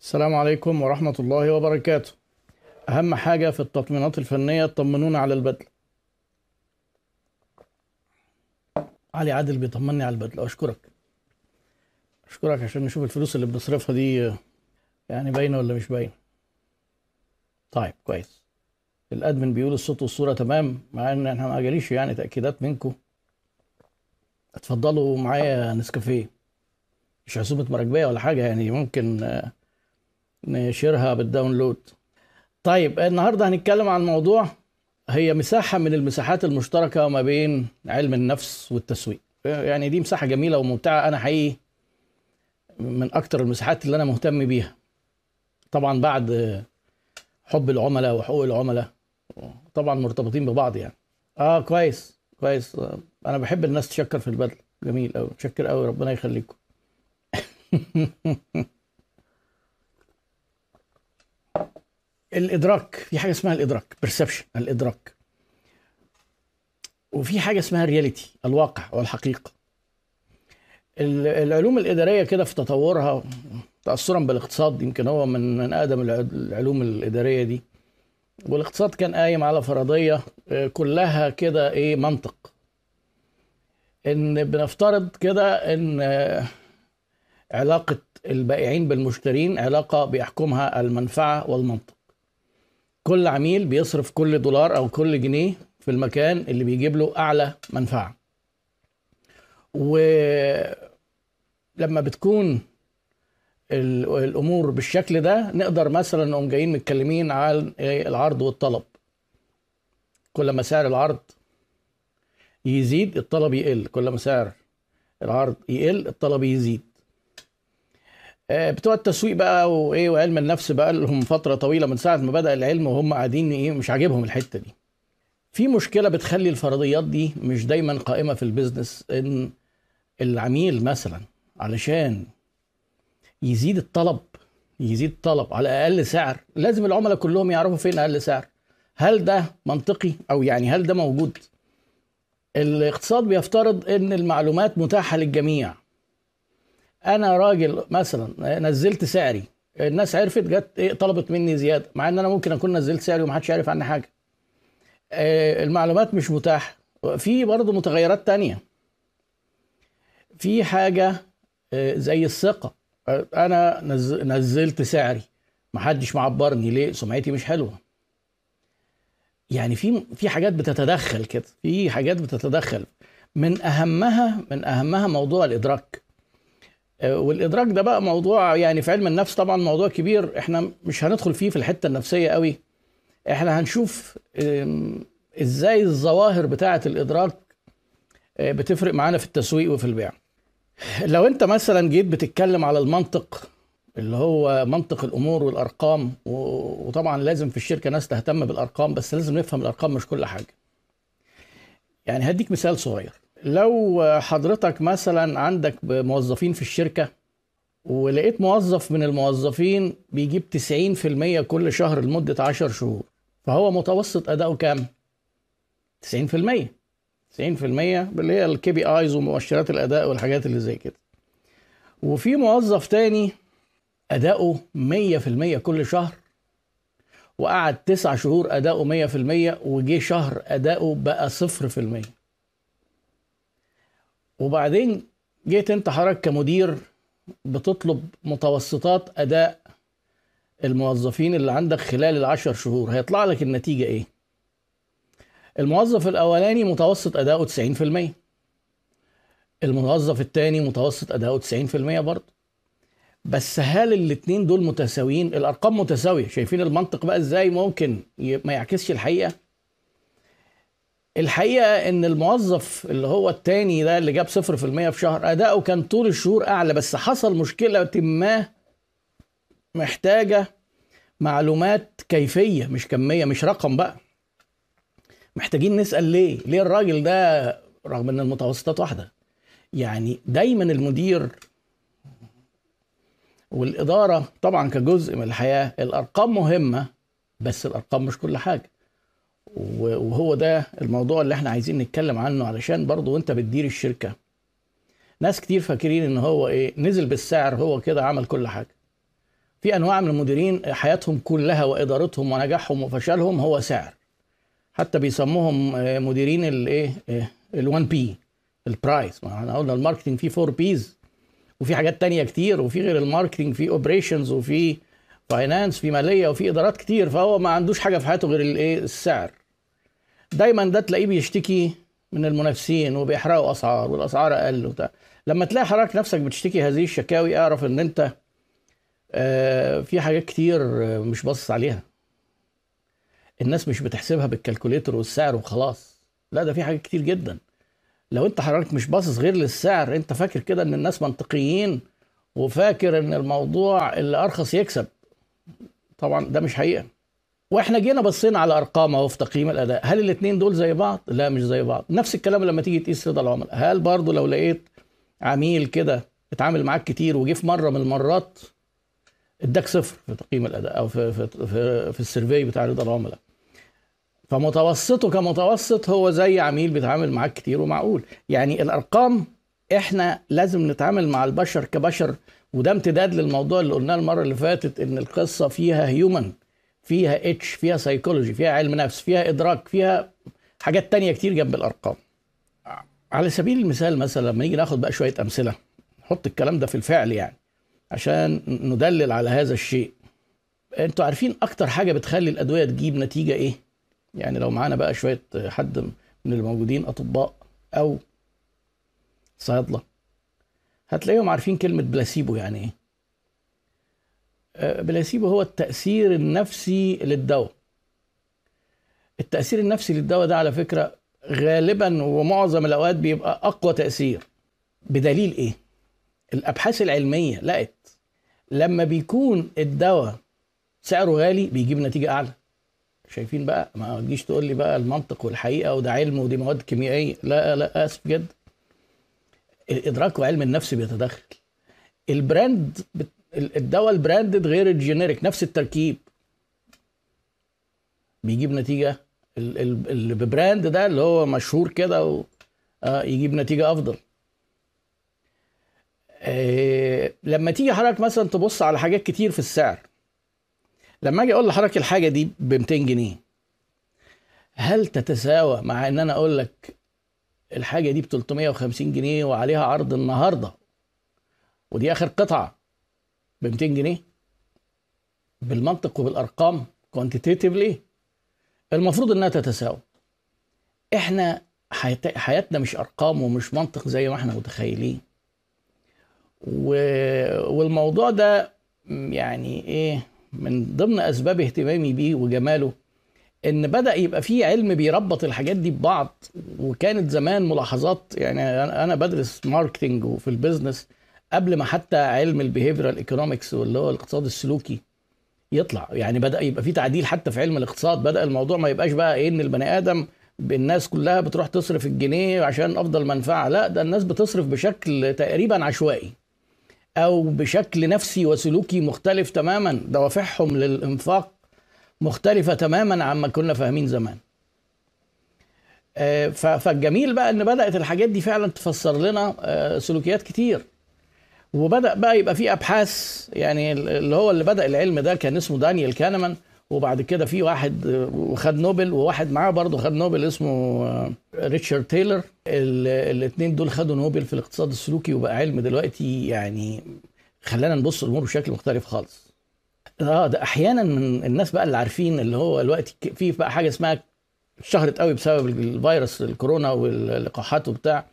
السلام عليكم ورحمة الله وبركاته. أهم حاجة في التطمينات الفنية طمنونا على البدلة علي عادل بيطمني على البدلة أشكرك. أشكرك عشان نشوف الفلوس اللي بنصرفها دي يعني باينة ولا مش باينة؟ طيب كويس. الأدمن بيقول الصوت والصورة تمام مع إن إحنا ما جاليش يعني تأكيدات منكم. اتفضلوا معايا نسكافيه. مش عزومة مراكبية ولا حاجة يعني ممكن آه، نشيرها بالداونلود. طيب النهارده هنتكلم عن موضوع هي مساحة من المساحات المشتركة ما بين علم النفس والتسويق. يعني دي مساحة جميلة وممتعة. أنا حقيقي من أكتر المساحات اللي أنا مهتم بيها. طبعا بعد حب العملاء وحقوق العملاء طبعا مرتبطين ببعض يعني. آه كويس كويس. أنا بحب الناس تشكر في البدل. جميل قوي متشكر قوي ربنا يخليكم. الإدراك في حاجة اسمها الإدراك perception الإدراك. وفي حاجة اسمها ال reality الواقع والحقيقة ال- العلوم الإدارية كده في تطورها تاثرا بالاقتصاد يمكن هو من من أقدم الع- العلوم الإدارية دي. والاقتصاد كان قايم على فرضية آه، كلها كده إيه منطق. إن بنفترض كده إن آه، علاقة البائعين بالمشترين علاقة بيحكمها المنفعة والمنطق. كل عميل بيصرف كل دولار أو كل جنيه في المكان اللي بيجيب له أعلى منفعة. ولما بتكون ال- الأمور بالشكل ده نقدر مثلا نقوم جايين متكلمين عن؟ العرض والطلب. كل ما سعر العرض يزيد الطلب يقل. كل ما سعر العرض يقل الطلب يزيد. بتوع التسويق بقى وإيه وعلم النفس بقى لهم فترة طويلة من ساعة ما بدأ العلم وهم قاعدين إيه مش عاجبهم الحتة دي. في مشكلة بتخلي الفرضيات دي مش دايما قائمة في البيزنس إن العميل مثلا علشان يزيد الطلب يزيد الطلب على أقل سعر لازم العملاء كلهم يعرفوا فين أقل سعر. هل ده منطقي؟ أو يعني هل ده موجود؟ الاقتصاد بيفترض إن المعلومات متاحة للجميع. أنا راجل مثلا نزلت سعري الناس عرفت جت إيه طلبت مني زيادة مع إن أنا ممكن أكون نزلت سعري ومحدش عارف عني حاجة. آه، المعلومات مش متاحة. في برضه متغيرات تانية. في حاجة آه، زي الثقة. آه، أنا نز- نزلت سعري محدش معبرني ليه؟ سمعتي مش حلوة. يعني في في حاجات بتتدخل كده في حاجات بتتدخل. من أهمها من أهمها موضوع الإدراك. والإدراك ده بقى موضوع يعني في علم النفس طبعا موضوع كبير. إحنا مش هندخل فيه في الحتة النفسية قوي. إحنا هنشوف إزاي الظواهر بتاعة الإدراك آه، بتفرق معانا في التسويق وفي البيع. لو أنت مثلا جيت بتتكلم على المنطق اللي هو منطق الأمور والأرقام وطبعا لازم في الشركة ناس تهتم بالأرقام بس لازم نفهم الأرقام مش كل حاجة. يعني هديك مثال صغير. لو حضرتك مثلا عندك موظفين في الشركة ولقيت موظف من الموظفين بيجيب 90% كل شهر لمدة 10 شهور فهو متوسط أداؤه كام؟ 90% 90% باللي هي ال KPIs ومؤشرات الأداء والحاجات اللي زي كده. وفي موظف تاني أداؤه 100% كل شهر وقعد تسع شهور أداؤه 100% وجه شهر أداؤه بقى 0% وبعدين جيت انت حضرتك كمدير بتطلب متوسطات أداء الموظفين اللي عندك خلال العشر شهور. هيطلع لك النتيجة إيه؟ الموظف الأولاني متوسط أداؤه 90% الموظف الثاني متوسط أداؤه 90% برضه. بس هل الاتنين دول متساويين؟ الأرقام متساوية. شايفين المنطق بقى إزاي؟ ممكن ما يعكسش الحقيقة. الحقيقة إن الموظف اللي هو التاني ده اللي جاب صفر في المية في شهر أداؤه كان طول الشهور أعلى بس حصل مشكلة ما محتاجة معلومات كيفية مش كمية مش رقم بقى. محتاجين نسأل ليه؟ ليه الراجل ده رغم إن المتوسطات واحدة؟ يعني دايما المدير والإدارة طبعا كجزء من الحياة الأرقام مهمة بس الأرقام مش كل حاجة. و- وهو ده الموضوع اللي إحنا عايزين نتكلم عنه علشان برضو وانت بتدير الشركة. ناس كتير فاكرين إن هو إيه نزل بالسعر هو كده عمل كل حاجة. في أنواع من المديرين حياتهم كلها وإدارتهم ونجاحهم وفشلهم هو سعر. حتى بيسموهم آه، مديرين الايه ال 1 P ال price ما إحنا قلنا ال marketing فيه 4 Ps وفي حاجات تانية كتير وفي غير الماركتنج في operations وفي finance في مالية وفي إدارات كتير. فهو ما عندوش حاجة في حياته غير الايه السعر. دايما ده تلاقيه بيشتكي من المنافسين وبيحرقوا أسعار والأسعار أقل وبتاع. لما تلاقي حضرتك نفسك بتشتكي هذه الشكاوي اعرف إن أنت آه، في حاجات كتير مش باصص عليها. الناس مش بتحسبها بالكالكوليتر والسعر وخلاص. لا ده في حاجات كتير جدا. لو أنت حضرتك مش باصص غير للسعر أنت فاكر كده إن الناس منطقيين وفاكر إن الموضوع اللي أرخص يكسب. طبعا ده مش حقيقة. وإحنا جينا بصينا على أرقام أهو في تقييم الأداء. هل الاثنين دول زي بعض؟ لا مش زي بعض. نفس الكلام لما تيجي تقيس رضا العملاء. هل برضو لو لقيت عميل كده اتعامل معاك كتير وجه في مرة من المرات اداك صفر في تقييم الأداء أو في في في, في السيرفي بتاع رضا العملاء. فمتوسطه كمتوسط هو زي عميل بيتعامل معاك كتير ومعقول. يعني الأرقام إحنا لازم نتعامل مع البشر كبشر وده امتداد للموضوع اللي قلناه المرة اللي فاتت إن القصة فيها human فيها touch فيها سيكولوجي فيها علم نفس فيها إدراك فيها حاجات تانية كتير جنب الأرقام. على سبيل المثال مثلا لما نيجي ناخد بقى شوية أمثلة نحط الكلام ده في الفعل يعني عشان ندلل على هذا الشيء. أنتوا عارفين أكتر حاجة بتخلي الأدوية تجيب نتيجة إيه؟ يعني لو معانا بقى شوية حد من الموجودين أطباء أو صيادلة هتلاقيهم عارفين كلمة بلاسيبو يعني إيه؟ بلاسيبو هو التأثير النفسي للدواء. التأثير النفسي للدواء ده على فكرة غالبا ومعظم الأوقات بيبقى أقوى تأثير. بدليل إيه؟ الأبحاث العلمية لقت لما بيكون الدواء سعره غالي بيجيب نتيجة أعلى. شايفين بقى؟ ما تجيش تقول لي بقى المنطق والحقيقة وده علم ودي مواد كيميائية. لا لا آسف جدا. الإدراك وعلم النفس بيتدخل. ال brand الدواء ال branded غير ال generic نفس التركيب. بيجيب نتيجة اللي ب brand ده اللي هو مشهور كده و... آه يجيب نتيجة أفضل. آه لما تيجي حضرتك مثلا تبص على حاجات كتير في السعر لما أجي أقول لحضرتك الحاجة دي ب 200 جنيه هل تتساوى مع إن أنا أقول لك الحاجة دي ب 350 جنيه وعليها عرض النهارده؟ ودي آخر قطعة. ب 200 جنيه. بالمنطق وبالأرقام كوانتيتيفلي المفروض إنها تتساوى. إحنا حياتنا مش أرقام ومش منطق زي ما إحنا متخيلين. و... والموضوع ده يعني إيه من ضمن أسباب اهتمامي بيه وجماله إن بدأ يبقى في علم بيربط الحاجات دي ببعض. وكانت زمان ملاحظات يعني أنا بدرس marketing وفي ال business قبل ما حتى علم ال behavioral economics واللي هو الاقتصاد السلوكي يطلع. يعني بدأ يبقى في تعديل حتى في علم الاقتصاد. بدأ الموضوع ما يبقاش بقى إيه إن البني آدم الناس كلها بتروح تصرف الجنيه عشان أفضل منفعة. لا ده الناس بتصرف بشكل تقريبا عشوائي أو بشكل نفسي وسلوكي مختلف تماما. دوافعهم للإنفاق مختلفة تماما عما كنا فاهمين زمان. آه، فالجميل بقى إن بدأت الحاجات دي فعلا تفسر لنا آه، سلوكيات كتير. وبدأ بقى يبقى في أبحاث يعني اللي هو اللي بدأ العلم ده كان اسمه دانيال كانيمان وبعد كده في واحد آه، خد نوبل وواحد معاه برضه خد نوبل اسمه ريتشارد ثيلر. الاثنين دول خدوا نوبل في الاقتصاد السلوكي وبقى علم دلوقتي يعني خلانا نبص الأمور بشكل مختلف خالص. آه ده أحيانا من الناس بقى اللي عارفين اللي هو دلوقتي في بقى حاجة اسمها اشتهرت قوي بسبب الفيروس الكورونا واللقاحات وبتاع.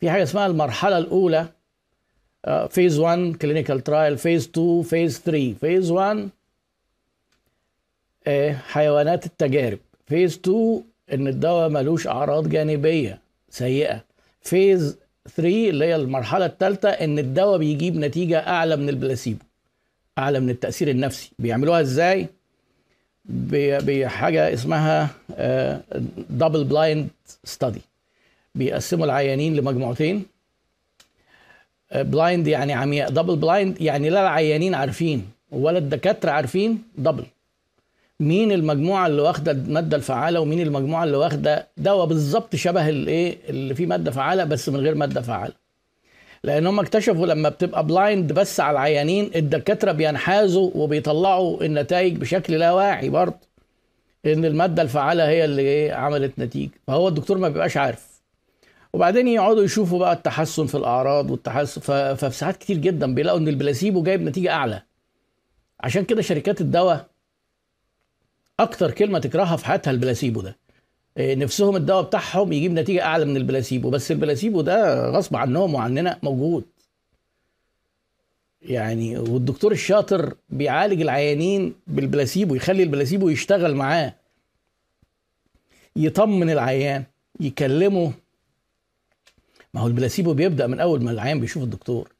في حاجة اسمها المرحلة الأولى phase 1 clinical trial phase 2 phase 3 phase 1 حيوانات التجارب. phase 2 إن الدواء ملوش أعراض جانبية سيئة. phase 3 اللي هي المرحلة الثالثه إن الدواء بيجيب نتيجة أعلى من البلاسيبو أعلى من التأثير النفسي. بيعملوها إزاي؟ بحاجه اسمها double blind study بيقسموا العيانين لمجموعتين. blind يعني عمياء double blind يعني لا العيانين عارفين ولا الدكاترة عارفين double مين المجموعة اللي واخدة الماده الفعالة ومين المجموعة اللي واخدة دواء بالظبط شبه الايه اللي فيه مادة فعالة بس من غير مادة فعالة. لأن هم اكتشفوا لما بتبقى blind بس على العيانين الدكاترة بينحازوا وبيطلعوا النتائج بشكل لا واعي برضه إن المادة الفعالة هي اللي إيه عملت نتيجة. فهو الدكتور ما بيبقاش عارف. وبعدين يقعدوا يشوفوا بقى التحسن في الأعراض والتحسن ففي ساعات كتير جدا بيلاقوا إن البلاسيبو جايب نتيجة أعلى. عشان كده شركات الدواء أكتر كلمة تكرهها في حياتها البلاسيبو ده. إيه، نفسهم الدواء بتاعهم يجيب نتيجة أعلى من البلاسيبو بس البلاسيبو ده غصب عنهم وعننا موجود. يعني والدكتور الشاطر بيعالج العيانين بالبلاسيبو يخلي البلاسيبو يشتغل معاه يطمن العيان يكلمه ما هو البلاسيبو بيبدأ من أول ما العيان بيشوف الدكتور.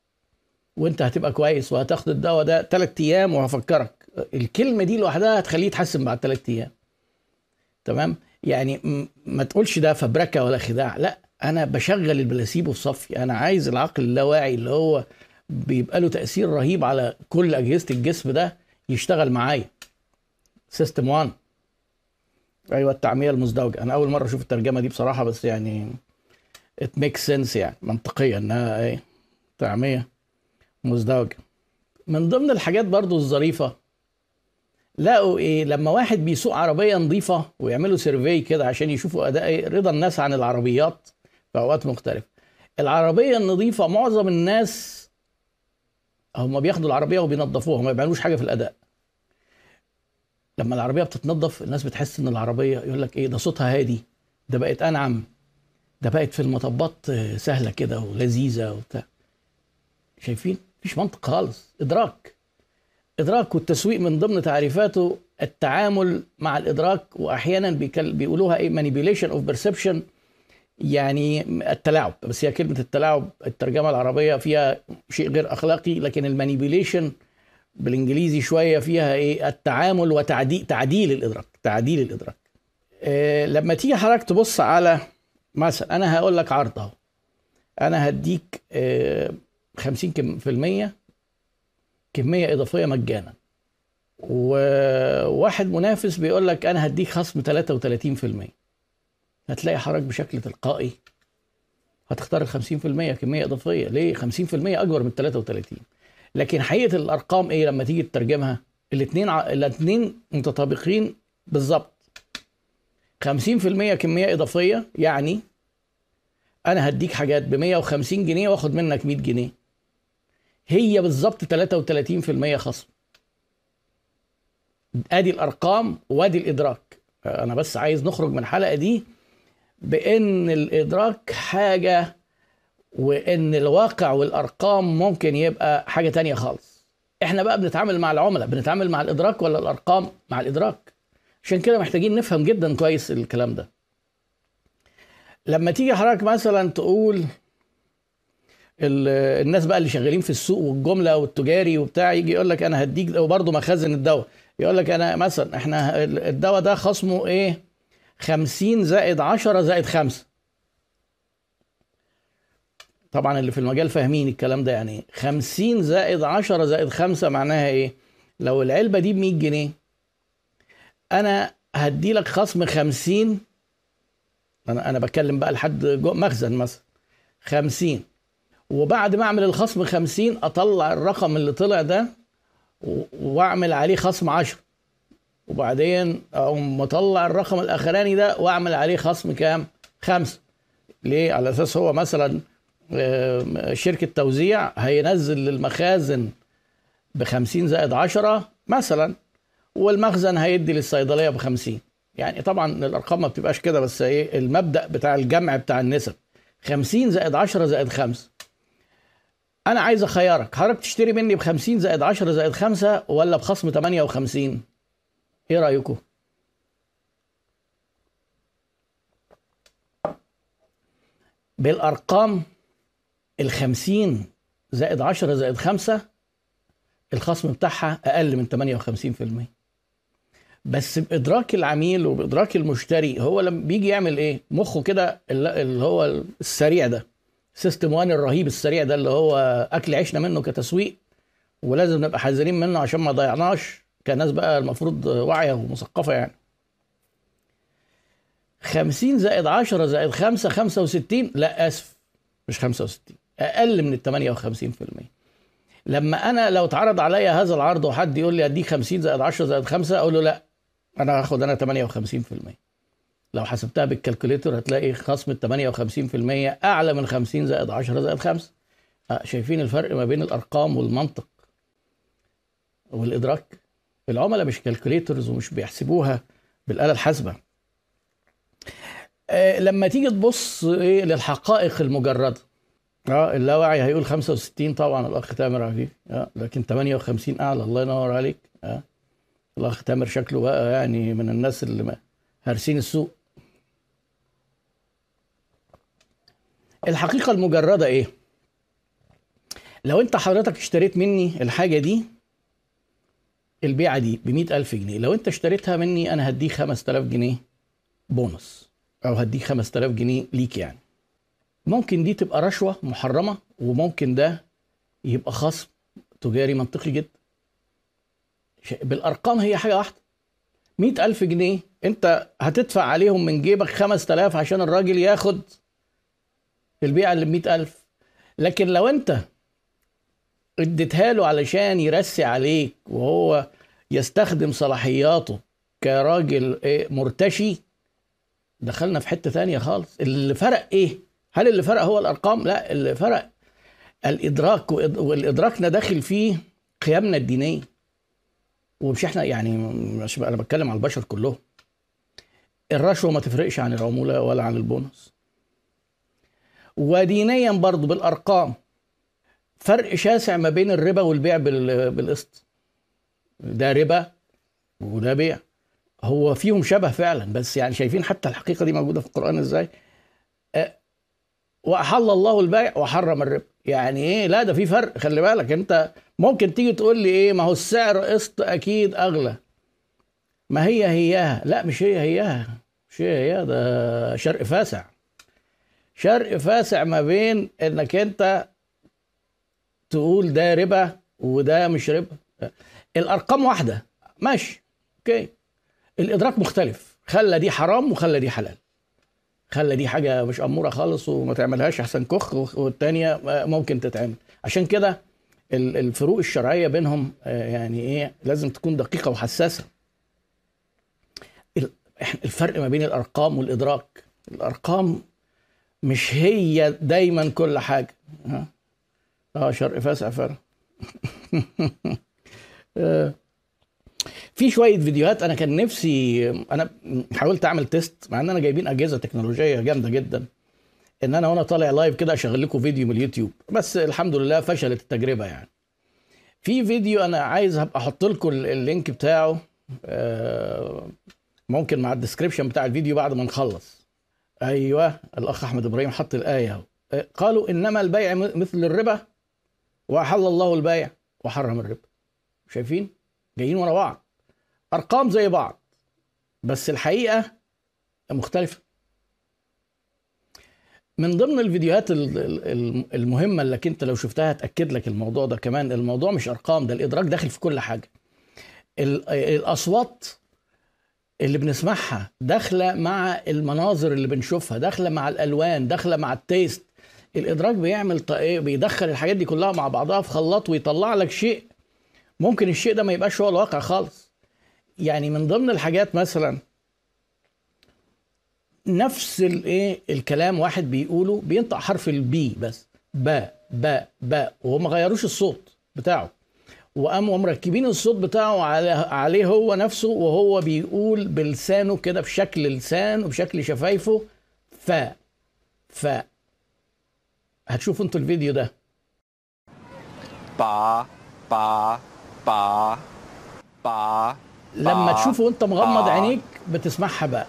وأنت هتبقى كويس وهتاخد الدواء ده ثلاث أيام وهفكرك. الكلمة دي لوحدها هتخليه يتحسن بعد ثلاث أيام. تمام؟ يعني ما تقولش ده فبركة ولا خداع. لا أنا بشغل البلاسيبو في صفي. أنا عايز العقل اللاواعي اللي هو بيبقى له تأثير رهيب على كل أجهزة الجسم ده يشتغل معايا. system 1 أيوه التعمية المزدوجة. أنا أول مرة أشوف الترجمة دي بصراحة بس يعني it make sense يعني منطقيا إنها إيه تعميه مزدوجة. من ضمن الحاجات برضو الظريفة لقوا إيه لما واحد بيسوق عربية نظيفة ويعملوا survey كده عشان يشوفوا أداء إيه رضا الناس عن العربيات في أوقات مختلفة. العربية النظيفة معظم الناس هم بياخدوا العربية وبينظفوها ما بيعملوش حاجة في الأداء. لما العربية بتتنظف الناس بتحس إن العربية يقول لك إيه ده صوتها هادي ده بقت أنعم. ده بقت في المطبات آه، سهلة كده ولذيذة وبتاع. شايفين؟ مفيش منطق خالص. إدراك. إدراك والتسويق من ضمن تعريفاته التعامل مع الإدراك واحيانا بيقولوها إيه؟ manipulation of perception يعني التلاعب. بس هي كلمة التلاعب الترجمة العربية فيها شيء غير أخلاقي لكن المانيبيوليشن بالإنجليزي شوية فيها إيه؟ التعامل وتعديل تعديل الإدراك تعديل الإدراك. إيه لما تيجي حضرتك تبص على مثلا أنا هقول لك عرض اهو. أنا هديك إيه 50 كم- في المية كمية إضافية مجانا. وواحد منافس بيقول لك أنا هديك خصم 33% هتلاقي حضرتك بشكل تلقائي هتختار ال 50% كمية إضافية. ليه؟ 50% أكبر من 33 لكن حقيقة الأرقام إيه لما تيجي تترجمها؟ الاثنين. الاثنين متطابقين بالظبط. 50% كمية إضافية يعني أنا هديك حاجات ب 150 جنيه وآخد منك 100 جنيه. هي بالظبط 33% خصم. أدي الأرقام وأدي الإدراك. أنا بس عايز نخرج من الحلقة دي بإن الإدراك حاجة وإن الواقع والأرقام ممكن يبقى حاجة تانية خالص. إحنا بقى بنتعامل مع العملاء بنتعامل مع الإدراك ولا الأرقام؟ مع الإدراك. عشان كده محتاجين نفهم جدا كويس الكلام ده. لما تيجي حضرتك مثلا تقول ال- الناس بقى اللي شغالين في السوق والجملة والتجاري وبتاع يجي يقول لك أنا هديك وبرضه مخازن الدواء. يقول لك أنا مثلا إحنا الدواء ده خصمه إيه؟ 50 زائد 10 زائد 5 طبعا اللي في المجال فاهمين الكلام ده يعني إيه 50 زائد 10 زائد 5 معناها إيه؟ لو العلبة دي ب 100 جنيه أنا هدي لك خصم 50 أنا أنا بتكلم بقى لحد مخزن مثلا. 50 وبعد ما أعمل الخصم 50 أطلع الرقم اللي طلع ده وأعمل عليه خصم 10 وبعدين أقوم مطلع الرقم الأخراني ده وأعمل عليه خصم كام؟ خمسة. ليه؟ على أساس هو مثلا آم، شركة توزيع هينزل للمخازن ب 50 زائد 10 مثلا. والمخزن هيدي للصيدلية ب 50 يعني طبعا الأرقام ما بتبقاش كده بس إيه المبدأ بتاع الجمع بتاع النسب. 50 زائد 10 زائد 5 أنا عايز أخيرك. حضرتك تشتري مني ب 50 زائد 10 زائد 5 ولا بخصم 58 إيه رأيكم؟ بالأرقام ال 50 زائد 10 زائد 5 الخصم بتاعها أقل من 58% بس بإدراك العميل وبإدراك المشتري هو لما بيجي يعمل إيه؟ مخه كده اللي هو السريع ده. سيستم 1 الرهيب السريع ده اللي هو أكل عيشنا منه كتسويق ولازم نبقى حذرين منه عشان ما ضيعناش كناس بقى المفروض واعية ومثقفة يعني. 50 زائد 10 زائد 5 65 لا آسف مش 65 أقل من ال 58% لما أنا لو اتعرض عليا هذا العرض وحد يقول لي أديك 50 زائد 10 زائد 5 أقول له لا أنا هاخد أنا 58% لو حسبتها بال calculator هتلاقي خصم ال 58% اعلى من 50 زائد 10 زائد 5 شايفين الفرق ما بين الارقام والمنطق والادراك؟ العملاء مش calculators ومش بيحسبوها بالآلة الحاسبة. آه، لما تيجي تبص إيه للحقائق المجردة. آه اللاوعي هيقول 65 طبعا الأخ تامر عفيف آه لكن 58 أعلى الله ينور عليك. آه الاخ تامر شكله بقى يعني من الناس اللي هارسين السوق. الحقيقة المجردة إيه؟ لو أنت حضرتك اشتريت مني الحاجة دي البيعة دي ب ألف جنيه لو أنت اشتريتها مني أنا هديك 5000 جنيه بونص أو هديك 5000 جنيه ليك يعني. ممكن دي تبقى رشوة محرمة وممكن ده يبقى خصم تجاري منطقي جدا. بالأرقام هي حاجة واحدة. مئة ألف جنيه أنت هتدفع عليهم من جيبك خمس تلاف عشان الراجل ياخد البيعة اللي بمئة ألف. لكن لو أنت اديتها له علشان يرسي عليك وهو يستخدم صلاحياته كراجل إيه، مرتشي دخلنا في حتة ثانية خالص. اللي فرق إيه؟ هل اللي فرق هو الأرقام؟ لا اللي فرق الإدراك والادراكنا داخل فيه قيمنا الدينية. ومش إحنا يعني مش أنا بتكلم على البشر كلهم. الرشوه ما تفرقش عن العمولة ولا عن البونص. ودينيا برضو بالأرقام فرق شاسع ما بين الربا والبيع بالقسط. ده ربا وده بيع. هو فيهم شبه فعلا بس يعني شايفين حتى الحقيقة دي موجودة في القرآن إزاي؟ وأحل الله البيع وحرم الربا. يعني إيه؟ لا ده في فرق. خلي بالك أنت ممكن تيجي تقول لي إيه؟ ما هو السعر قسط أكيد أغلى. ما هي هياها لا مش هي هياها مش هي هياها ده شرق فاسع. شرق فاسع ما بين إنك أنت تقول ده ربا وده مش ربا. الأرقام واحدة. ماشي أوكي. الإدراك مختلف. خلى دي حرام وخلى دي حلال. خلى دي حاجة مش أمورة خالص وما تعملهاش أحسن كخ والتانية ممكن تتعمل. عشان كده الفروق الشرعية بينهم آه، يعني إيه لازم تكون دقيقة وحساسة. الفرق ما بين الأرقام والإدراك. الأرقام مش هي دايما كل حاجة. آه شرق فاسع فرق. آه. في شوية فيديوهات أنا كان نفسي أنا حاولت أعمل test مع اننا جايبين أجهزة تكنولوجية جامدة جدا إن أنا وأنا طالع live كده أشغل لكم فيديو من اليوتيوب. بس الحمد لله فشلت التجربة يعني. في فيديو أنا عايز هبقى أحط لكم ال link بتاعه آه، ممكن مع الديسكربشن بتاع الفيديو بعد ما نخلص. أيوه الأخ أحمد إبراهيم حط الآية أهو. آه، قالوا إنما البيع مثل الربا وأحل الله البيع وحرم الربا. شايفين؟ جايين ورا بعض. أرقام زي بعض بس الحقيقة مختلفة. من ضمن الفيديوهات المهمة اللي انت لو شفتها تاكد لك الموضوع ده كمان. الموضوع مش أرقام ده الإدراك داخل في كل حاجة. الأصوات اللي بنسمعها داخلة مع المناظر اللي بنشوفها داخلة مع الألوان داخلة مع ال taste. الإدراك بيعمل إيه؟ بيدخل الحاجات دي كلها مع بعضها في خلاط ويطلع لك شيء ممكن الشيء ده ما يبقاش هو الواقع خالص. يعني من ضمن الحاجات مثلا نفس الايه الكلام واحد بيقوله بينطق حرف ال B بس. با با با وهم ما غيروش الصوت بتاعه. وقاموا مركبين الصوت بتاعه عليه هو نفسه وهو بيقول بلسانه كده بشكل لسان وبشكل شفايفه ف ف. هتشوفوا أنتوا الفيديو ده. با با. با با لما تشوفه وانت مغمض عينيك بتسمعها بقى.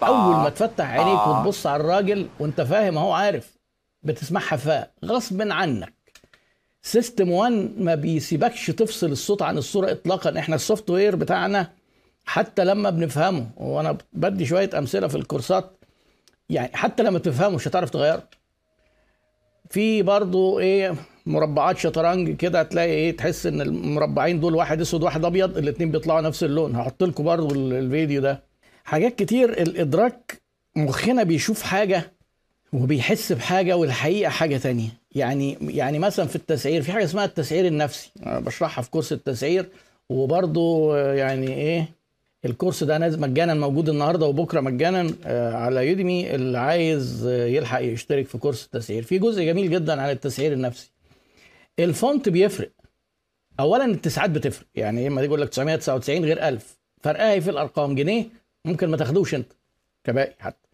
با أول ما تفتح عينيك وتبص على الراجل وانت فاهم أهو عارف بتسمعها فاء غصب عنك. system 1 ما بيسيبكش تفصل الصوت عن الصورة اطلاقا. إحنا ال software بتاعنا حتى لما بنفهمه وأنا بدي شوية أمثلة في الكورسات. يعني حتى لما تفهمه مش هتعرف تغيره. في برضو إيه مربعات شطرنج كده هتلاقي إيه تحس إن المربعين دول واحد أسود واحد أبيض الاثنين بيطلعوا نفس اللون. هحط لكم برضو الفيديو ده. حاجات كتير الادراك مخنا بيشوف حاجة وبيحس بحاجة والحقيقة حاجة تانية. يعني يعني مثلا في التسعير في حاجة اسمها التسعير النفسي. أنا بشرحها في course التسعير وبرضه يعني إيه ال course ده نازل مجانا موجود النهارده وبكرة مجانا آه، على يوديمي اللي عايز يلحق يشترك في course التسعير. في جزء جميل جدا عن التسعير النفسي. ال font بيفرق. اولا التسعات بتفرق. يعني اما يقول لك 999 غير 1000 فرقها إيه في الأرقام؟ جنيه. ممكن ما تاخدوش أنت. الباقي حتى.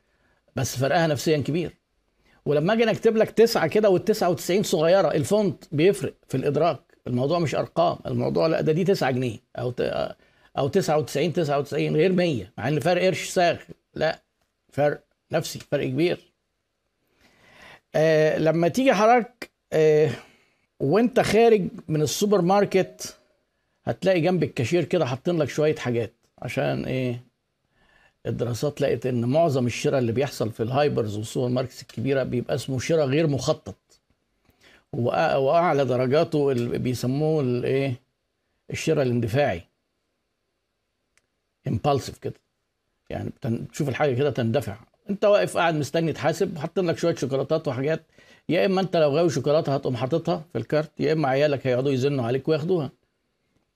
بس فرقها نفسيا كبير. ولما أجي أكتب لك تسعة كده وال 99 صغيرة ال font بيفرق في الإدراك. الموضوع مش أرقام. الموضوع لا ده دي 9 جنيه. أو أو 99 99 غير 100 مع إن فرق قرش ساغ لا. فرق نفسي. فرق كبير. آه لما تيجي حضرتك آه وانت خارج من السوبر ماركت هتلاقي جنب الكاشير كده حاطين لك شوية حاجات. عشان إيه؟ الدراسات لقت إن معظم الشراء اللي بيحصل في ال hypers وال supermarkets الكبيرة بيبقى اسمه شراء غير مخطط. وأعلى درجاته اللي بيسموه الايه الشراء الاندفاعي. impulsive كده. يعني تشوف الحاجة كده تندفع. أنت واقف قاعد مستني تحاسب حاطين لك شوية شوكولاتات وحاجات. يا إما أنت لو غاوي شوكولاتة هتقوم حاططها في ال cart يا إما عيالك هيقعدوا يزنوا عليك وياخدوها.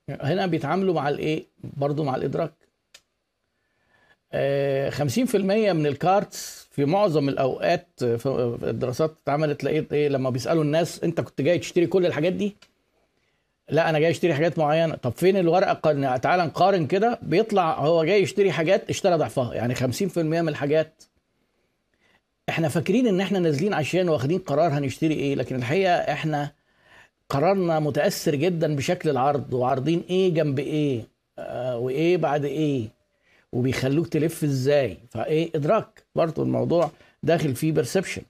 هنا بيتعاملوا مع الإيه؟ برضه مع الإدراك. 50% آه، من الكارتس في معظم الأوقات في الدراسات اتعملت لقيت إيه؟ لما بيسألوا الناس أنت كنت جاي تشتري كل الحاجات دي؟ لا أنا جاي أشتري حاجات معينة. طب فين الورقة؟ تعال نقارن كده. بيطلع هو جاي يشتري حاجات اشترى ضعفها. يعني 50% من الحاجات إحنا فاكرين إن إحنا نازلين عشان واخدين قرار هنشتري إيه لكن الحقيقة إحنا قرارنا متأثر جدا بشكل العرض وعارضين إيه جنب إيه آه وإيه بعد إيه وبيخلوك تلف إزاي. فإيه إدراك برضه الموضوع داخل فيه perception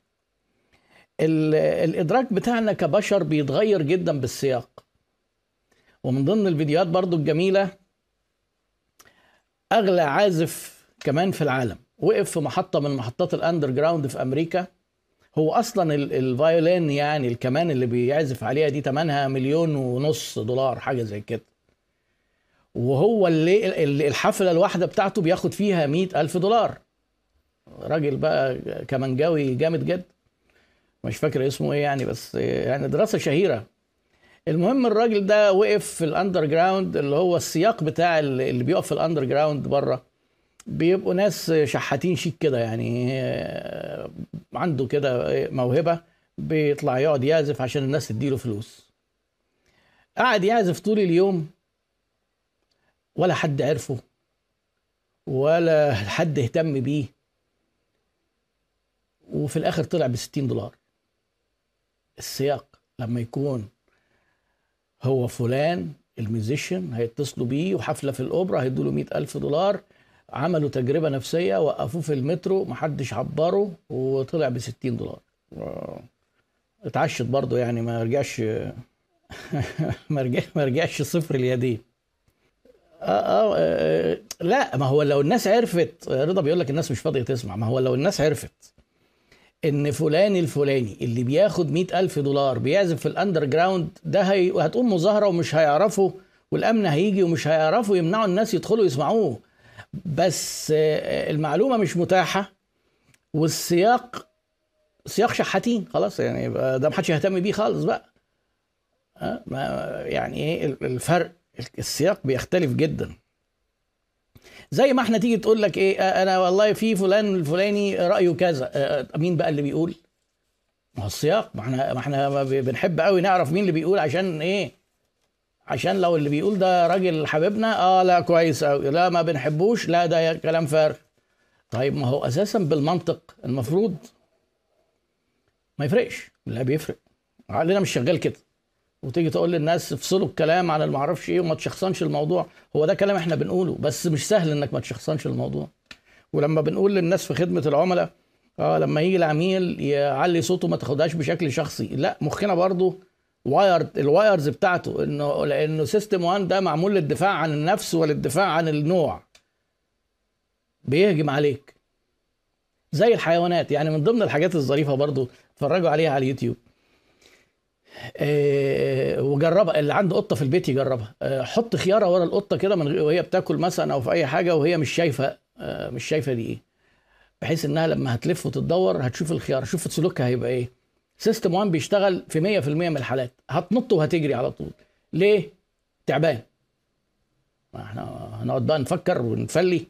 الإدراك بتاعنا كبشر بيتغير جدا بالسياق. ومن ضمن الفيديوهات برضو الجميلة أغلى عازف كمان في العالم. وقف في محطة من محطات ال underground في أمريكا. هو أصلا ال violin يعني الكمان اللي بيعزف عليها دي تمنها مليون ونص دولار حاجة زي كده. وهو اللي الحفلة الواحدة بتاعته بياخد فيها مئة ألف دولار. راجل بقى كمانجاوي جامد جدا مش فاكر اسمه إيه يعني بس يعني دراسة شهيرة. المهم الراجل ده وقف في ال underground اللي هو السياق بتاع اللي بيقف في ال underground بره. بيبقوا ناس شحاتين شيك كده يعني آه، عنده كده موهبة بيطلع يقعد يعزف عشان الناس تديله فلوس. قعد يعزف طول اليوم ولا حد عرفه ولا حد اهتم بيه وفي الآخر طلع ب 60 دولار. السياق لما يكون هو فلان ال musician هيتصلوا بيه وحفلة في الأوبرا هيدوا له 100000 دولار عملوا تجربة نفسية وقفوه في المترو محدش عبره وطلع ب 60 دولار. اتعشى برضه يعني ما رجعش ما رجعش ما رجعش صفر اليدين آه, آه, آه لا ما هو لو الناس عرفت رضا بيقول لك الناس مش فاضية تسمع ما هو لو الناس عرفت إن فلان الفلاني اللي بياخد مئة ألف دولار بيعزف في ال underground ده هي... هتقوم مظاهرة ومش هيعرفوا والأمن هيجي ومش هيعرفوا يمنعوا الناس يدخلوا يسمعوه. بس آه، المعلومة مش متاحة والسياق سياق شحاتين خلاص يعني ده محدش يهتم بيه خالص بقى. يعني إيه الفرق السياق بيختلف جدا. زي ما إحنا تيجي تقول لك إيه آه، أنا والله في فلان الفلاني رأيه كذا. آه، آه، مين بقى اللي بيقول؟ ما هو السياق ما إحنا ما إحنا بنحب قوي نعرف مين اللي بيقول عشان إيه عشان لو اللي بيقول ده راجل حبيبنا آه لا كويس قوي لا ما بنحبوش لا ده كلام فارغ. طيب ما هو أساسا بالمنطق المفروض ما يفرقش لا بيفرق. عقلنا مش شغال كده. وتيجي تقول للناس افصلوا الكلام عن المعرفش إيه وما تشخصنش الموضوع. هو ده كلام إحنا بنقوله بس مش سهل إنك ما تشخصنش الموضوع. ولما بنقول للناس في خدمة العملاء آه لما يجي العميل يعلي صوته ما تاخدهاش بشكل شخصي لا مخنا برضه wired ال wires بتاعته إنه لأنه system 1 ده معمول للدفاع عن النفس وللدفاع عن النوع. بيهجم عليك. زي الحيوانات. يعني من ضمن الحاجات الظريفة برضه اتفرجوا عليها على اليوتيوب. آه، وجربها. اللي عنده قطة في البيت يجربها. آه، حط خيارة ورا القطة كده من وهي بتاكل مثلا أو في أي حاجة وهي مش شايفة آه، مش شايفة دي إيه. بحيث إنها لما هتلف وتدور هتشوف الخيار شوف سلوكها هيبقى إيه. system 1 بيشتغل في 100% من الحالات. هتنط وهتجري على طول. ليه؟ تعبان. إحنا هنقعد بقى نفكر ونفلي.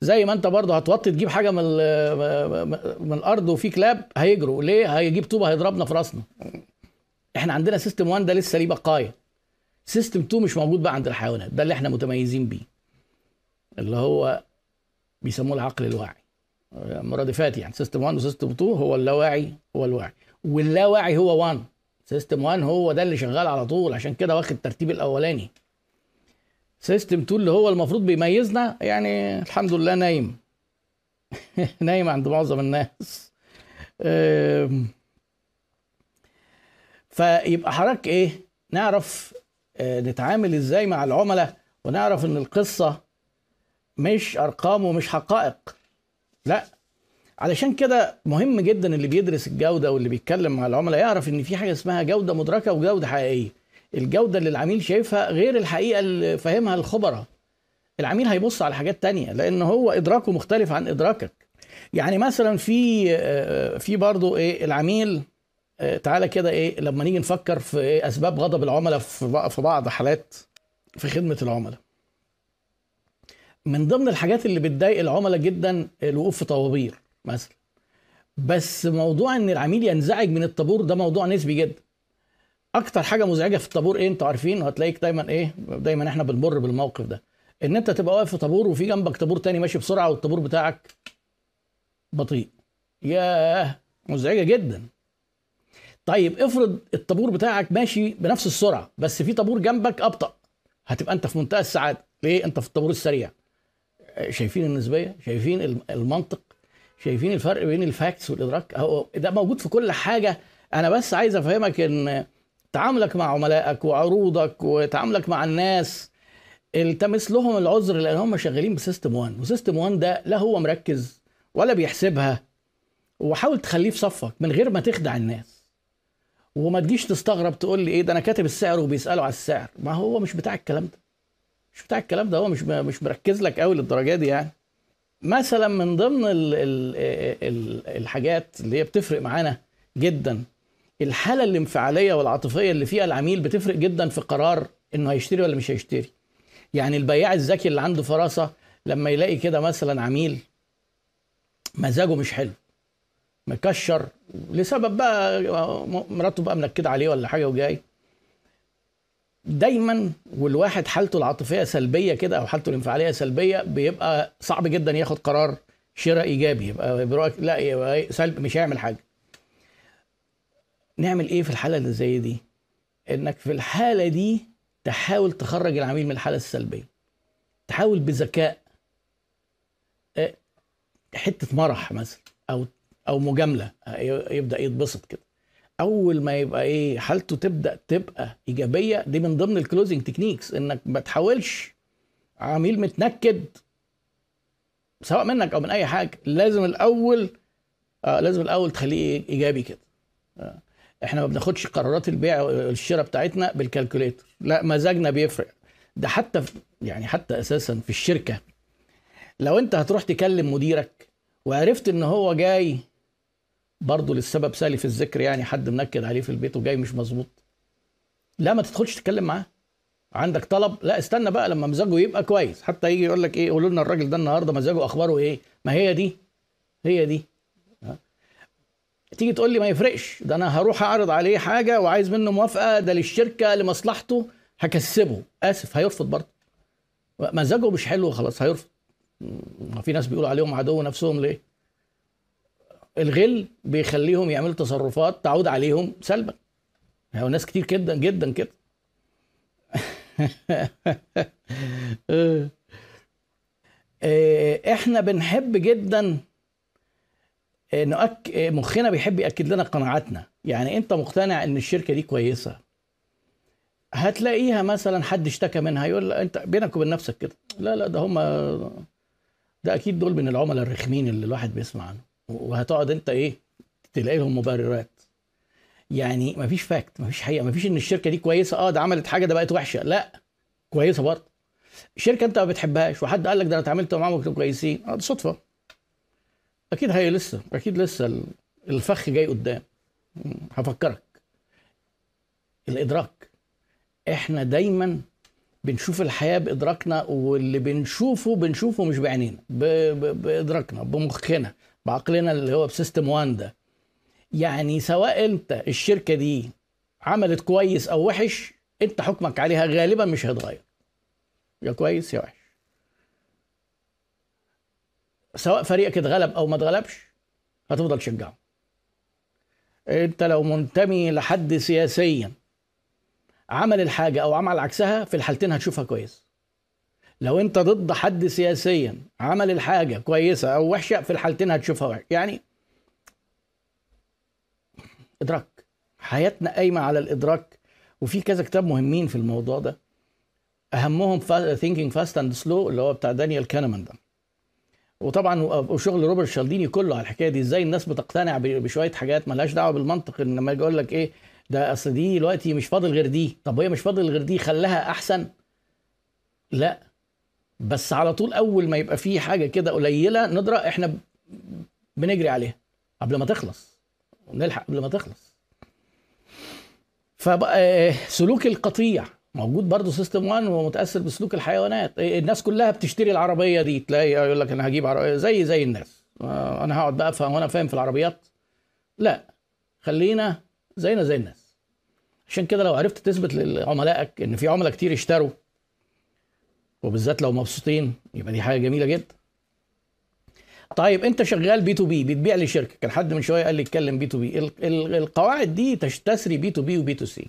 زي ما انت برضه هتوطي تجيب حاجة من من الأرض وفي كلاب هيجروا ليه هيجيب طوبه هيضربنا في راسنا إحنا عندنا system 1 ده لسه ليه بقايا system 2 مش موجود بقى عند الحيوانات ده اللي إحنا متميزين بيه اللي هو بيسموه العقل الواعي مرادفات يعني system 1 و system 2 هو اللاواعي هو الواعي. واللاواعي هو 1 system 1 هو ده اللي شغال على طول عشان كده واخد الترتيب الأولاني. system 2 اللي هو المفروض بيميزنا يعني الحمد لله نايم. نايم عند معظم الناس. فيبقى حضرتك إيه؟ نعرف آه، نتعامل إزاي مع العملاء ونعرف إن القصة مش أرقام ومش حقائق. لا. علشان كده مهم جدا اللي بيدرس الجودة واللي بيتكلم مع العملاء يعرف إن في حاجة اسمها جودة مدركة وجودة حقيقية. الجودة اللي العميل شايفها غير الحقيقة اللي فاهمها الخبراء. العميل هيبص على حاجات تانية لأن هو إدراكه مختلف عن إدراكك. يعني مثلا في آه، في برضه إيه العميل آه، تعالى كده إيه لما نيجي نفكر في إيه أسباب غضب العملاء في بعض حالات في خدمة العملاء. من ضمن الحاجات اللي بتضايق العملاء جدا الوقوف في طوابير مثلا. بس موضوع إن العميل ينزعج من الطابور ده موضوع نسبي جدا. أكتر حاجة مزعجة في الطابور إيه أنتوا عارفين؟ وهتلاقيك دايما إيه؟ دايما إحنا بنمر بالموقف ده. إن أنت تبقى واقف في طابور وفي جنبك طابور تاني ماشي بسرعة والطابور بتاعك بطيء. ياه! مزعجة جدا. طيب افرض الطابور بتاعك ماشي بنفس السرعة بس في طابور جنبك أبطأ. هتبقى أنت في منتهى السعادة. ليه؟ أنت في الطابور السريع. شايفين النسبية شايفين المنطق شايفين الفرق بين ال facts والإدراك. هو ده موجود في كل حاجة. أنا بس عايز أفهمك إن تعاملك مع عملائك وعروضك وتعاملك مع الناس التمس لهم العذر لأن هم شغالين ب system 1 و system 1 ده لا هو مركز ولا بيحسبها. وحاول تخليه في صفك من غير ما تخدع الناس. وما تجيش تستغرب تقول لي إيه ده أنا كاتب السعر وبيسألوا على السعر. ما هو مش بتاع الكلام ده. مش بتاع الكلام ده هو مش مش مركز لك قوي للدرجة دي يعني. مثلا من ضمن ال ال ال الحاجات اللي هي بتفرق معانا جدا الحالة الانفعالية والعاطفية اللي فيها العميل بتفرق جدا في قرار إنه هيشتري ولا مش هيشتري. يعني البياع الذكي اللي عنده فراسة لما يلاقي كده مثلا عميل مزاجه مش حلو مكشر لسبب بقى مراته بقى منكدة عليه ولا حاجة وجاي. دايما والواحد حالته العاطفية سلبية كده أو حالته الانفعالية سلبية بيبقى صعب جدا ياخد قرار شراء إيجابي. يبقى لا يبقى سلب مش هيعمل حاجة. نعمل إيه في الحالة اللي زي دي؟ إنك في الحالة دي تحاول تخرج العميل من الحالة السلبية. تحاول بذكاء آه، حتة مرح مثلا أو أو مجاملة يبدأ يتبسط كده. أول ما يبقى إيه حالته تبدأ تبقى إيجابية دي من ضمن ال closing techniques إنك ما تحاولش عميل متنكد سواء منك أو من أي حاجة لازم الأول آه لازم الأول تخليه إيجابي كده. آه. إحنا ما بناخدش قرارات البيع والشراء بتاعتنا بالكالكوليتر لا مزاجنا بيفرق. ده حتى يعني حتى أساسا في الشركة. لو أنت هتروح تكلم مديرك وعرفت إن هو جاي برضه للسبب سالف الذكر يعني حد منكد عليه في البيت وجاي مش مظبوط. لا ما تدخلش تتكلم معاه. عندك طلب؟ لا استنى بقى لما مزاجه يبقى كويس. حتى يجي يقول لك إيه قولوا لنا الراجل ده النهارده مزاجه أخباره إيه؟ ما هي دي هي دي. تيجي تقول لي ما يفرقش. ده أنا هروح أعرض عليه حاجة وعايز منه موافقة ده للشركة لمصلحته هكسبه. آسف هيرفض برضه. مزاجه مش حلو خلاص هيرفض. في ناس بيقولوا عليهم عدو نفسهم ليه؟ الغل بيخليهم يعملوا تصرفات تعود عليهم سلبا. هو ناس كتير جدا جدا كده. آه، إحنا بنحب جدا نؤك... مخنا بيحب يأكد لنا قناعاتنا. يعني انت مقتنع ان الشركة دي كويسة؟ هتلاقيها مثلا حد اشتكى منها يقول انت بينك وبين نفسك كده. لا لا ده هم ده أكيد دول من العملاء الرخمين اللي الواحد بيسمع عنهم. وهتقعد انت إيه تلاقي لهم مبررات. يعني مفيش فاكت مفيش حقيقة مفيش إن الشركة دي كويسة آه ده عملت حاجة ده بقت وحشة. لا كويسة برضه. الشركة أنت ما بتحبهاش وحد قال لك ده أنا اتعاملت معاهم كويسين آه دي صدفة. أكيد هي لسه أكيد لسه الفخ جاي قدام. هفكرك. الإدراك. إحنا دايما بنشوف الحياة بإدراكنا واللي بنشوفه بنشوفه مش بعينينا بإدراكنا بمخنا. بعقلنا اللي هو بسيستم 1 ده. يعني سواء انت الشركة دي عملت كويس أو وحش انت حكمك عليها غالبا مش هيتغير. يا كويس يا وحش. سواء فريقك اتغلب أو ما اتغلبش هتفضل تشجعه. انت لو منتمي لحد سياسيا عمل الحاجة أو عمل عكسها في الحالتين هتشوفها كويس. لو انت ضد حد سياسيا عمل الحاجة كويسة أو وحشة في الحالتين هتشوفها وحشة. يعني إدراك. حياتنا قايمة على الإدراك وفي كذا كتاب مهمين في الموضوع ده. أهمهم Thinking, Fast and Slow اللي هو بتاع دانيال كانيمان ده. وطبعا وشغل روبرت تشالديني كله على الحكاية دي. إزاي الناس بتقتنع بشوية حاجات ملهاش دعوة بالمنطق إن لما يجي يقول لك إيه ده أصل دي دلوقتي مش فاضل غير دي. طب هي مش فاضل غير دي خلاها أحسن؟ لا. بس على طول أول ما يبقى في حاجة كده قليلة ندرة إحنا بنجري عليها قبل ما تخلص. ونلحق قبل ما تخلص. فبقى سلوك القطيع موجود برضه سيستم 1 ومتأثر بسلوك الحيوانات. الناس كلها بتشتري العربية دي تلاقي يقول لك أنا هجيب عربيه زي زي الناس. أنا هقعد بقى أفهم وأنا فاهم في العربيات. لا خلينا زينا زي الناس. عشان كده لو عرفت تثبت لعملائك إن في عملاء كتير اشتروا وبالذات لو مبسوطين يبقى دي حاجة جميلة جدا. طيب أنت شغال B2B بتبيع لشركة. كان حد من شوية قال لي اتكلم B2B القواعد دي تستسري بي تو بي وبي تو سي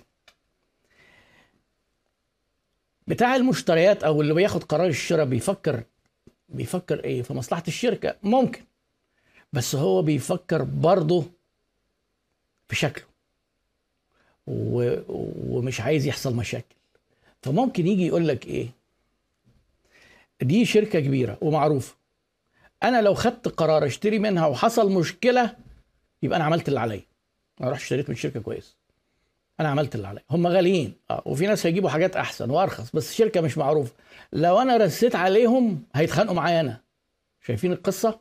بتاع المشتريات أو اللي بياخد قرار الشراء بيفكر بيفكر إيه؟ في مصلحة الشركة. ممكن. بس هو بيفكر برضه في شكله. و... ومش عايز يحصل مشاكل. فممكن يجي يقول لك إيه؟ دي شركة كبيرة ومعروفة. أنا لو خدت قرار أشتري منها وحصل مشكلة يبقى أنا عملت اللي عليا. أنا رحت اشتريت من شركة كويسة. أنا عملت اللي عليا. هم غاليين. آه وفي ناس هيجيبوا حاجات أحسن وأرخص بس شركة مش معروفة. لو أنا رسيت عليهم هيتخانقوا معايا أنا. شايفين القصة؟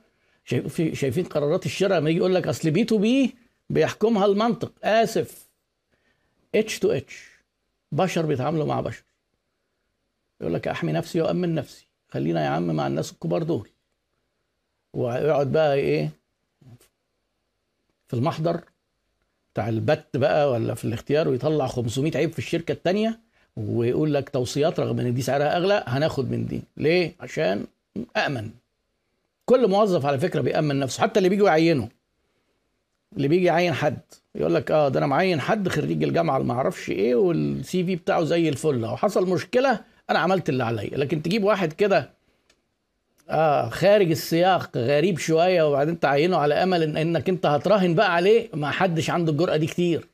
شايفين قرارات الشراء؟ لما يجي يقول لك أصل B2B بيحكمها المنطق. آسف. H2H بشر بيتعاملوا مع بشر. يقول لك أحمي نفسي وأمن نفسي. خلينا يا عم مع الناس الكبار دول. ويقعد بقى إيه في المحضر بتاع البت بقى ولا في الاختيار ويطلع 500 عيب في الشركة الثانية ويقول لك توصيات رغم إن دي سعرها أغلى هناخد من دي. ليه؟ عشان آمن. كل موظف على فكرة بيأمن نفسه حتى اللي بيجوا يعينه. اللي بيجي يعين حد يقول لك آه ده أنا معين حد خريج الجامعة اللي ما أعرفش إيه والسي في بتاعه زي الفل. لو حصل مشكلة أنا عملت اللي عليا. لكن تجيب واحد كده آه خارج السياق غريب شوية وبعدين تعينه على أمل إن إنك أنت هتراهن بقى عليه ما حدش عنده الجرأة دي كتير.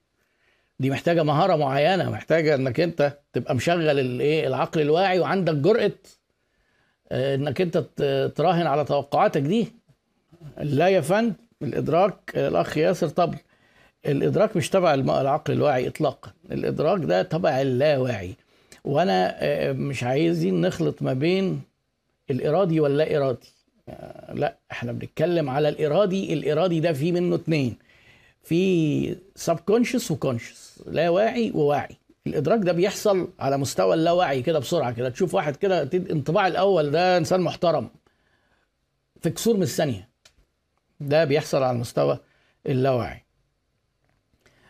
دي محتاجة مهارة معينة محتاجة إنك أنت تبقى مشغل الايه العقل الواعي وعندك جرأة آه، إنك أنت تراهن على توقعاتك دي. لا يا فندم الإدراك الأخ ياسر طبل الإدراك مش تبع العقل الواعي اطلاقا. الإدراك ده تبع اللاواعي. وأنا آه، مش عايزين نخلط ما بين الإرادي واللا إرادي. آه، لا إحنا بنتكلم على الإرادي الإرادي ده فيه منه اتنين. في سب كونشس وكونشس لا واعي وواعي. الإدراك ده بيحصل على مستوى اللاواعي كده بسرعة كده. تشوف واحد كده انطباع الأول ده إنسان محترم في كسور من الثانية. ده بيحصل على المستوى اللاواعي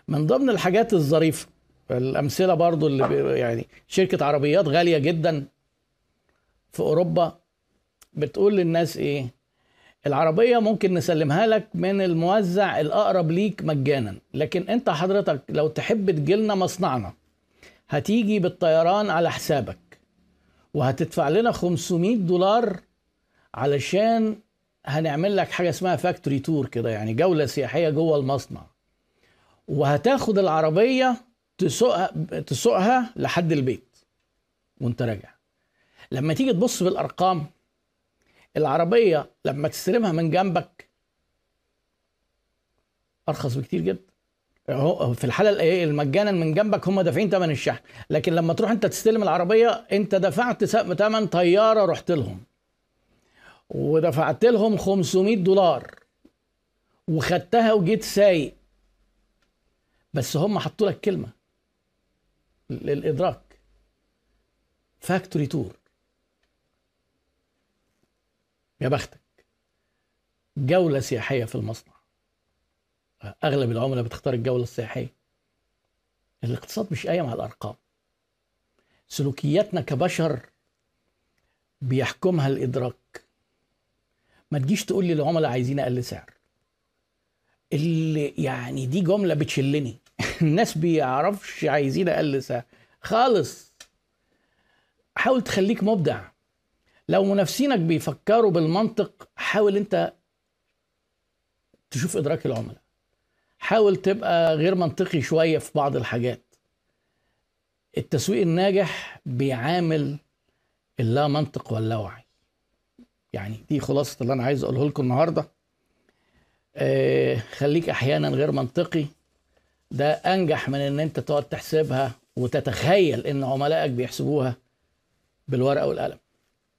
من ضمن الحاجات الظريفة الامثله برضو اللي يعني شركة عربيات غالية جدا في أوروبا بتقول للناس إيه؟ العربية ممكن نسلمها لك من الموزع الأقرب ليك مجانا لكن أنت حضرتك لو تحب تجيلنا مصنعنا هتيجي بالطيران على حسابك وهتدفع لنا 500 دولار علشان هنعمل لك حاجة اسمها فاكتوري تور كده يعني جولة سياحية جوه المصنع. وهتاخد العربية تسوقها تسوقها لحد البيت وانت راجع. لما تيجي تبص بالارقام العربية لما تستلمها من جنبك أرخص بكتير جدا. في الحالة المجانا من جنبك هم دافعين ثمن الشحن. لكن لما تروح أنت تستلم العربية أنت دفعت ثمن طيارة رحت لهم. ودفعت لهم 500 دولار. وخدتها وجيت سايق. بس هم حطوا لك كلمة. للإدراك. فاكتوري تور يا بختك جولة سياحية في المصنع. أغلب العملاء بتختار الجولة السياحية. الاقتصاد مش قايم على الأرقام. سلوكياتنا كبشر بيحكمها الإدراك. ما تجيش تقول لي العملاء عايزين أقل سعر. اللي يعني دي جملة بتشلني. الناس بيعرفش عايزين أقل سعر. خالص. حاول تخليك مبدع. لو منافسينك بيفكروا بالمنطق حاول أنت تشوف إدراك العملاء. حاول تبقى غير منطقي شوية في بعض الحاجات. التسويق الناجح بيعامل اللا منطق واللاوعي يعني دي خلاصة اللي أنا عايز أقوله لكم النهاردة. آه خليك أحيانا غير منطقي. ده أنجح من إن أنت تقعد تحسبها وتتخيل إن عملائك بيحسبوها بالورقة والقلم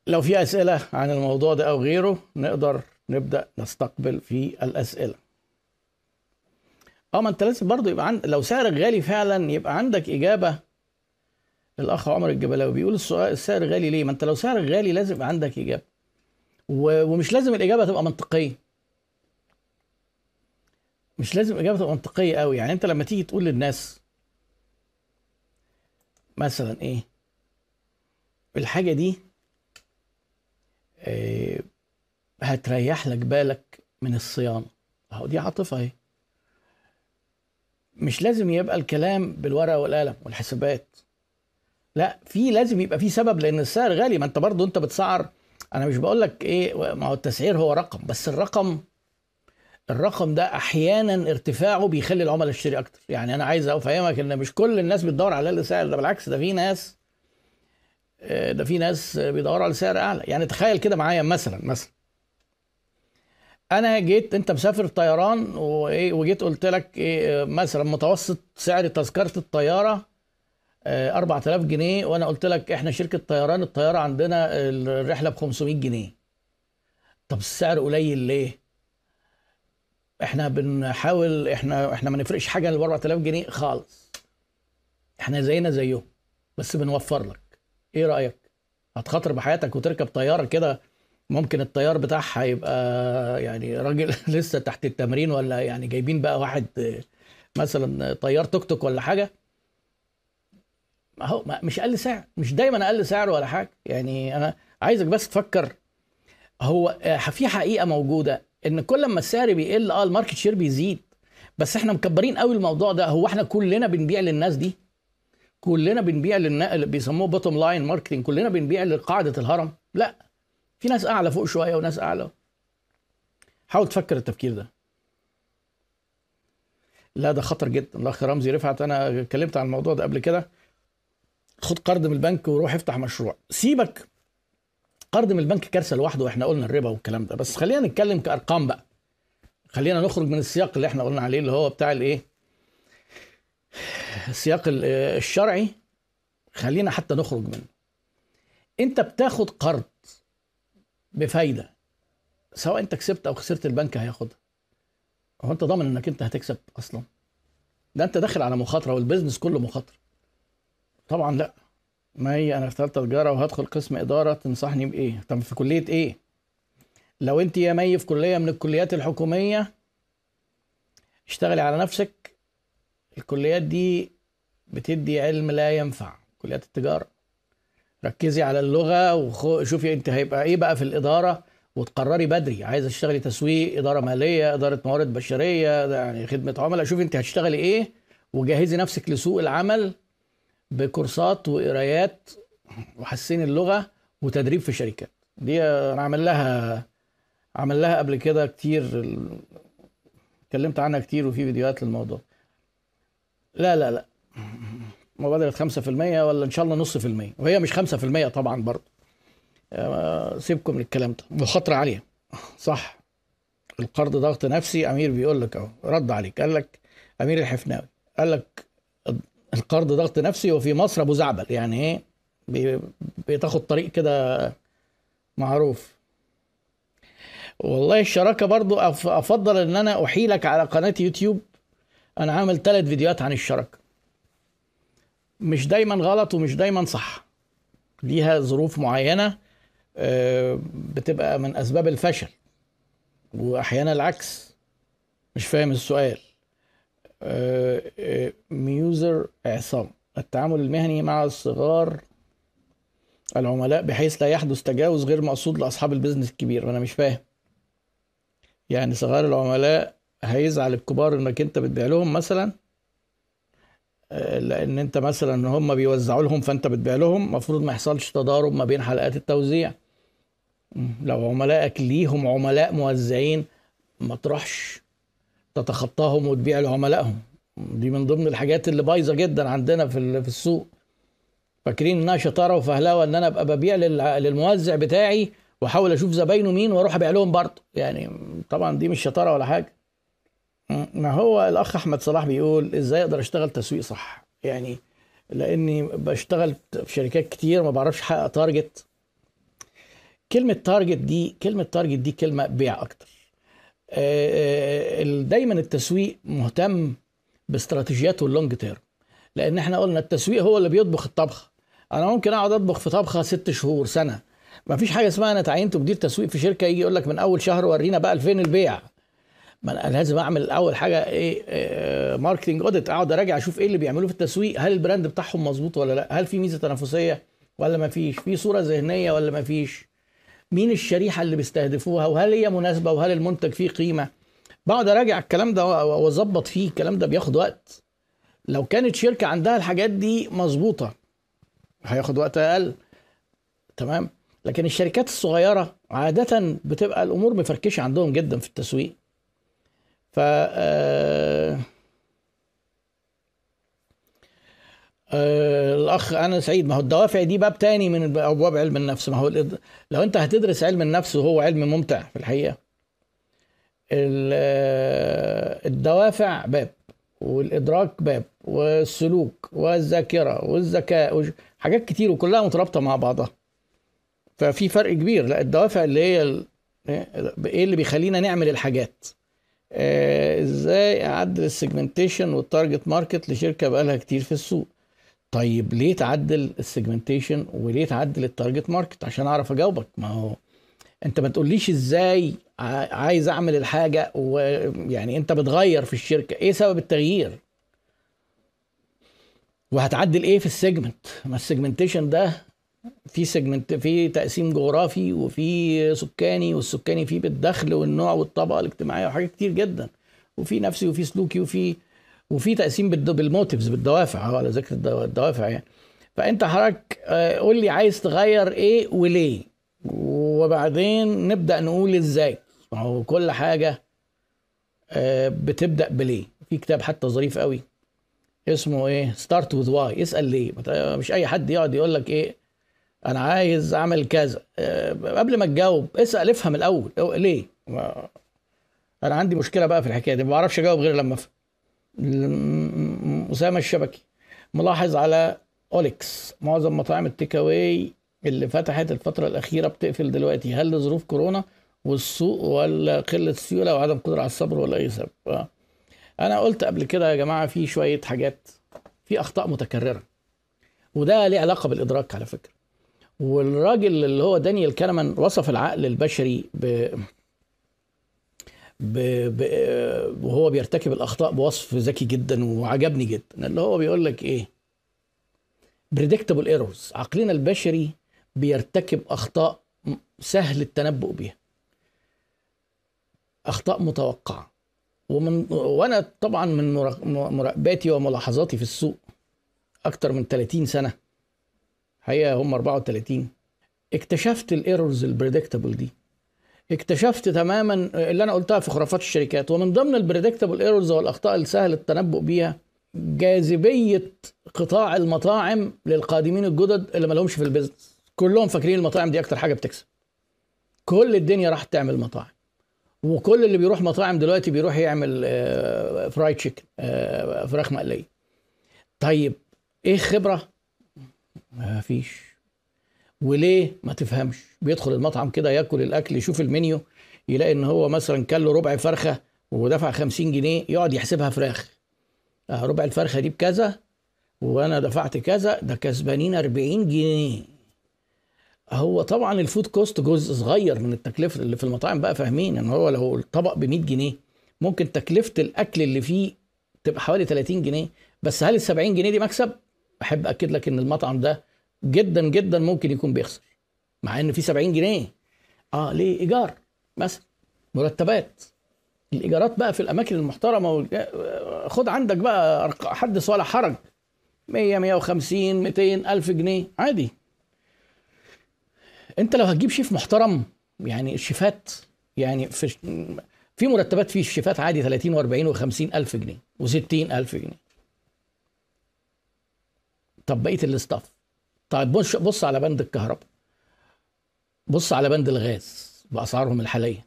لو في أسئلة عن الموضوع ده أو غيره نقدر نبدأ نستقبل في الأسئلة أه ما أنت لازم برضه يبقى عند لو سعرك غالي فعلا يبقى عندك إجابة الاخ عمر الجبلاوي بيقول السؤال السعر غالي ليه؟ ما أنت لو سعرك غالي لازم يبقى عندك إجابة. ومش لازم الإجابة تبقى منطقية. مش لازم تبقى منطقية قوي، يعني أنت لما تيجي تقول للناس مثلا إيه؟ الحاجة دي آه هتريح لك بالك من الصيانه. أهو دي عاطفة أهي. مش لازم يبقى الكلام بالورقة والقلم والحسابات لا في لازم يبقى في سبب لأن السعر غالي ما أنت برضو أنت بتسعر أنا مش بقول لك إيه ما هو التسعير هو رقم بس الرقم الرقم ده أحيانا ارتفاعه بيخلي العملاء يشتري أكتر. يعني أنا عايز أفهمك إن مش كل الناس بتدور على السعر ده بالعكس ده في ناس آه، ده في ناس بيدوروا على سعر أعلى. يعني تخيل كده معايا مثلا مثلا. أنا جيت أنت مسافر طيران وإيه وجيت قلت لك إيه مثلا متوسط سعر تذكرة الطيارة 4000 جنيه وأنا قلت لك إحنا شركة طيران الطيارة عندنا الرحلة ب 500 جنيه. طب السعر قليل ليه؟ إحنا بنحاول إحنا إحنا ما نفرقش حاجة ل 4000 جنيه خالص. إحنا زينا زيهم بس بنوفر لك. إيه رأيك؟ هتخاطر بحياتك وتركب طيارة كده ممكن الطيار بتاعها يبقى يعني راجل لسه تحت التمرين ولا يعني جايبين بقى واحد مثلا طيار توك توك ولا حاجة؟ هو مش أقل سعر مش دايما أقل سعر ولا حاجة. يعني أنا عايزك بس تفكر هو في حقيقة موجودة إن كل ما السعر بيقل آه ال market share بيزيد. بس إحنا مكبرين قوي الموضوع ده. هو إحنا كلنا بنبيع للناس دي؟ كلنا بنبيع للناس بيسموه bottom line marketing كلنا بنبيع لقاعدة الهرم؟ لا. في ناس أعلى فوق شوية وناس أعلى. حاول تفكر التفكير ده. لا ده خطر جدا. الأخ رمزي رفعت أنا اتكلمت عن الموضوع ده قبل كده. خد قرض من البنك وروح افتح مشروع. سيبك قرض من البنك كارثة لوحده وإحنا قلنا الربا والكلام ده. بس خلينا نتكلم كأرقام بقى. خلينا نخرج من السياق اللي إحنا قلنا عليه اللي هو بتاع الايه؟ السياق الشرعي. خلينا حتى نخرج منه. انت بتاخد قرض بفايدة سواء انت كسبت أو خسرت البنك هياخدها. هو انت ضامن انك انت هتكسب أصلا. ده انت داخل على مخاطرة والبيزنس كله مخاطرة. طبعا لا. ما هي أنا في ثالثه تجارة وهدخل قسم إدارة تنصحني بإيه؟ طب في كلية إيه؟ لو أنت يا مي في كلية من الكليات الحكومية اشتغلي على نفسك. الكليات دي بتدي علم لا ينفع. كليات التجارة. ركزي على اللغة وشوفي أنت هيبقى إيه بقى في الإدارة وتقرري بدري. عايزة تشتغلي تسويق إدارة مالية إدارة موارد بشرية يعني خدمة عملاء. شوفي أنت هتشتغلي إيه وجهزي نفسك لسوق العمل بكورسات وقرايات وحسين اللغة وتدريب في شركات. دي أنا عامل لها عمل لها قبل كده كتير اتكلمت عنها كتير وفي فيديوهات للموضوع. لا لا لا. مبادرة 5% ولا إن شاء الله نص في المية. وهي مش 5% طبعا برضه. سيبكم من الكلام ده. مخاطرة عالية. صح. القرض ضغط نفسي. أمير بيقول لك أهو. رد عليك. قال لك أمير الحفناوي. قال لك القرض ضغط نفسي وفي مصر أبو زعبل. يعني إيه؟ بتاخد طريق كده معروف. والله الشراكة برضو أفضل إن أنا أحيلك على قناة يوتيوب. أنا عامل ثلاث فيديوهات عن الشراكة. مش دايما غلط ومش دايما صح. ليها ظروف معينة آه، بتبقى من أسباب الفشل. واحيانا العكس. مش فاهم السؤال. ميوزر عصام. التعامل المهني مع الصغار العملاء بحيث لا يحدث تجاوز غير مقصود لأصحاب البيزنس الكبير. أنا مش فاهم. يعني صغار العملاء هيزعل الكبار إنك أنت بتبيع لهم مثلا لأن أنت مثلا هم بيوزعوا لهم فأنت بتبيع لهم المفروض ما يحصلش تضارب ما بين حلقات التوزيع. لو عملائك ليهم عملاء موزعين ما تروحش تتخطاهم وتبيع لعملائهم. دي من ضمن الحاجات اللي بايظة جدا عندنا في في السوق. فاكرين إنها شطارة وفهلاوه إن أنا أبقى ببيع للموزع بتاعي وأحاول أشوف زباينه مين وأروح أبيع لهم برضه. يعني طبعا دي مش شطارة ولا حاجة. ما هو الأخ أحمد صلاح بيقول إزاي أقدر أشتغل تسويق صح؟ يعني لأني بشتغل في شركات كتير ما بعرفش أحقق target كلمة target دي كلمة target دي كلمة بيع أكتر. دايما التسويق مهتم باستراتيجياته ال long term لأن إحنا قلنا التسويق هو اللي بيطبخ الطبخه أنا ممكن أقعد أطبخ في طبخة ست شهور سنة. ما فيش حاجة اسمها أنا تعينت مدير تسويق في شركة يجي يقول لك من أول شهر ورينا بقى فين البيع. ما أنا لازم أعمل أول حاجة إيه آه، marketing audit أقعد أراجع أشوف إيه اللي بيعملوه في التسويق هل ال brand بتاعهم مظبوط ولا لأ؟ هل في ميزة تنافسية ولا ما فيش؟ في صورة ذهنية ولا ما فيش؟ مين الشريحة اللي بيستهدفوها؟ وهل هي مناسبة وهل المنتج فيه قيمة؟ بقعد أراجع الكلام ده وأظبط فيه. الكلام ده بياخد وقت. لو كانت شركة عندها الحاجات دي مظبوطة هياخد وقت أقل. تمام؟ لكن الشركات الصغيرة عادة بتبقى الأمور مفركشة عندهم جدا في التسويق. ف آه، آه، الأخ أنا سعيد. ما هو الدوافع دي باب تاني من أبواب علم النفس. ما هو لو أنت هتدرس علم النفس وهو علم ممتع في الحقيقة ال- آه، الدوافع باب والإدراك باب والسلوك والذاكرة والذكاء حاجات كتير وكلها مترابطة مع بعضها. ففي فرق كبير. لا الدوافع اللي هي ال- إيه اللي بيخلينا نعمل الحاجات؟ آه، إزاي اعدل ال segmentation وال target market لشركة بقالها كتير في السوق؟ طيب ليه تعدل ال segmentation وليه تعدل ال target market عشان أعرف أجاوبك. ما هو أنت ما تقوليش إزاي عايز أعمل الحاجة ويعني أنت بتغير في الشركة. إيه سبب التغيير؟ وهتعدل إيه في ال segment ما ال segmentation ده في segment في تقسيم جغرافي وفي سكاني والسكاني فيه بالدخل والنوع والطبقة الاجتماعية وحاجات كتير جدا. وفي نفسي وفي سلوكي وفي وفي تقسيم بال motives بالدوافع على ذكر الدو- الدوافع يعني. فأنت حضرتك آه، قول لي عايز تغير إيه وليه؟ وبعدين نبدأ نقول إزاي. ما هو كل حاجة آه، بتبدأ بليه. في كتاب حتى ظريف قوي اسمه إيه؟ Start with Why اسأل ليه. مش أي حد يقعد يقول لك إيه؟ أنا عايز أعمل كذا. آه، قبل ما تجاوب اسأل افهم الأول. ليه؟ أنا عندي مشكلة بقى في الحكاية دي. ما بعرفش أجاوب غير لما أفهم. أسامة الشبكي. ملاحظ على أوليكس. معظم مطاعم التيك أواي اللي فتحت الفترة الأخيرة بتقفل دلوقتي. هل لظروف كورونا والسوق ولا قلة سيوله وعدم قدرة على الصبر ولا أي سبب. أنا قلت قبل كده يا جماعة في شوية حاجات في أخطاء متكررة. وده ليه علاقة بالإدراك على فكرة. والراجل اللي هو دانيال كانمان وصف العقل البشري ب... ب... ب... وهو بيرتكب الأخطاء بوصف ذكي جدا وعجبني جدا اللي هو بيقول لك إيه؟ predictable errors عقلنا البشري بيرتكب أخطاء سهل التنبؤ بها أخطاء متوقعة. ومن وأنا طبعا من مراق- مراقباتي وملاحظاتي في السوق أكتر من 30 سنة حقيقه هم 34 اكتشفت ال errors ال predictable دي. اكتشفت تماما اللي أنا قلتها في خرافات الشركات. ومن ضمن ال predictable errors والأخطاء السهل التنبؤ بيها جاذبية قطاع المطاعم للقادمين الجدد اللي ما لهمش في البيزنس كلهم فاكرين المطاعم دي أكتر حاجة بتكسب. كل الدنيا راح تعمل مطاعم. وكل اللي بيروح مطاعم دلوقتي بيروح يعمل آه، fried chicken آه، فراخ مقلية. طيب إيه خبرة ما فيش. وليه ما تفهمش؟ بيدخل المطعم كده ياكل الأكل يشوف المنيو يلاقي إن هو مثلا كان له ربع فرخة ودفع 50 جنيه يقعد يحسبها فراخ. آه، ربع الفرخة دي بكذا وأنا دفعت كذا ده كسبانين 40 جنيه. هو طبعا ال food cost جزء صغير من التكلفة اللي في المطاعم بقى فاهمين؟ إن هو لو الطبق ب 100 جنيه ممكن تكلفة الأكل اللي فيه تبقى حوالي 30 جنيه. بس هل ال 70 جنيه دي مكسب؟ أحب أكد لك إن المطعم ده جدا جدا ممكن يكون بيخسر مع ان في 70 جنيه. آه ليه؟ إيجار مثلا مرتبات. الإيجارات بقى في الأماكن المحترمة خد عندك بقى حدث ولا حرج. 100 150 200 ألف جنيه. عادي. أنت لو هتجيب شيف محترم يعني الشيفات يعني في في مرتبات في الشيفات عادي 30 و40 و50 ألف جنيه و60 ألف جنيه. طب بقية الاستاف طيب بص بص على بند الكهرباء. بص على بند الغاز بأسعارهم الحالية.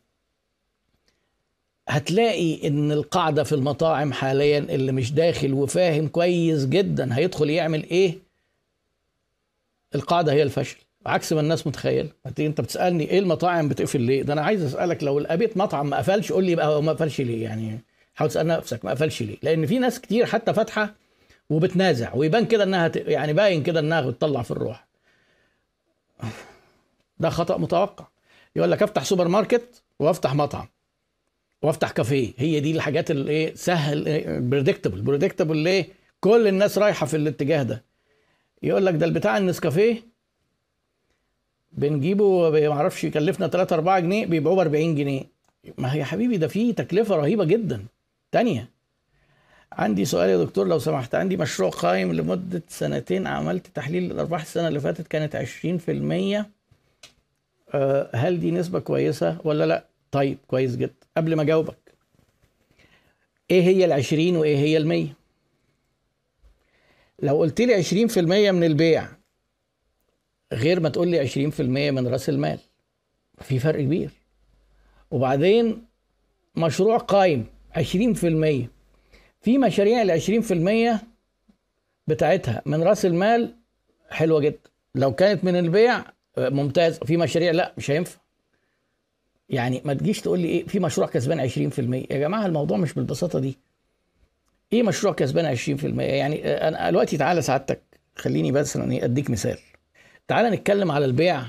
هتلاقي إن القاعدة في المطاعم حاليا اللي مش داخل وفاهم كويس جدا هيدخل يعمل إيه؟ القاعدة هي الفشل. عكس ما الناس متخيل أنت بتسألني إيه المطاعم بتقفل ليه؟ ده أنا عايز أسألك لو لقيت مطعم ما قفلش قول لي بقى هو ما قفلش ليه يعني؟ حاول تسال نفسك ما قفلش ليه؟ لأن في ناس كتير حتى فاتحة وبتنازع ويبان كده إنها. يعني باين كده إنها بتطلع في الروح. ده خطأ متوقع. يقول لك أفتح سوبر ماركت وأفتح مطعم وأفتح كافيه. هي دي الحاجات اللي إيه سهل predictable predictable ليه؟ كل الناس رايحة في الاتجاه ده. يقول لك ده البتاع النسكافيه بنجيبه ما أعرفش يكلفنا 3 4 جنيه بيبيعوه ب 40 جنيه. ما هي يا حبيبي ده فيه تكلفة رهيبة جدا. تانية عندي سؤال يا دكتور لو سمحت. عندي مشروع قائم لمدة سنتين عملت تحليل الأرباح السنة اللي فاتت كانت 20% آه، هل دي نسبة كويسة ولا لأ؟ طيب كويس جدا. قبل ما أجاوبك إيه هي العشرين وإيه هي المية؟ لو قلت لي عشرين في المية من البيع غير ما تقول لي عشرين في المية من رأس المال. في فرق كبير. وبعدين مشروع قايم عشرين في مشاريع ال 20% بتاعتها من رأس المال حلوة جدا. لو كانت من البيع ممتاز. في مشاريع لا مش هينفع. يعني ما تجيش تقول لي إيه في مشروع كسبان 20% يا جماعة الموضوع مش بالبساطة دي. إيه مشروع كسبان 20% يعني أنا دلوقتي تعالى سعادتك. خليني بس يعني أديك مثال. تعالى نتكلم على البيع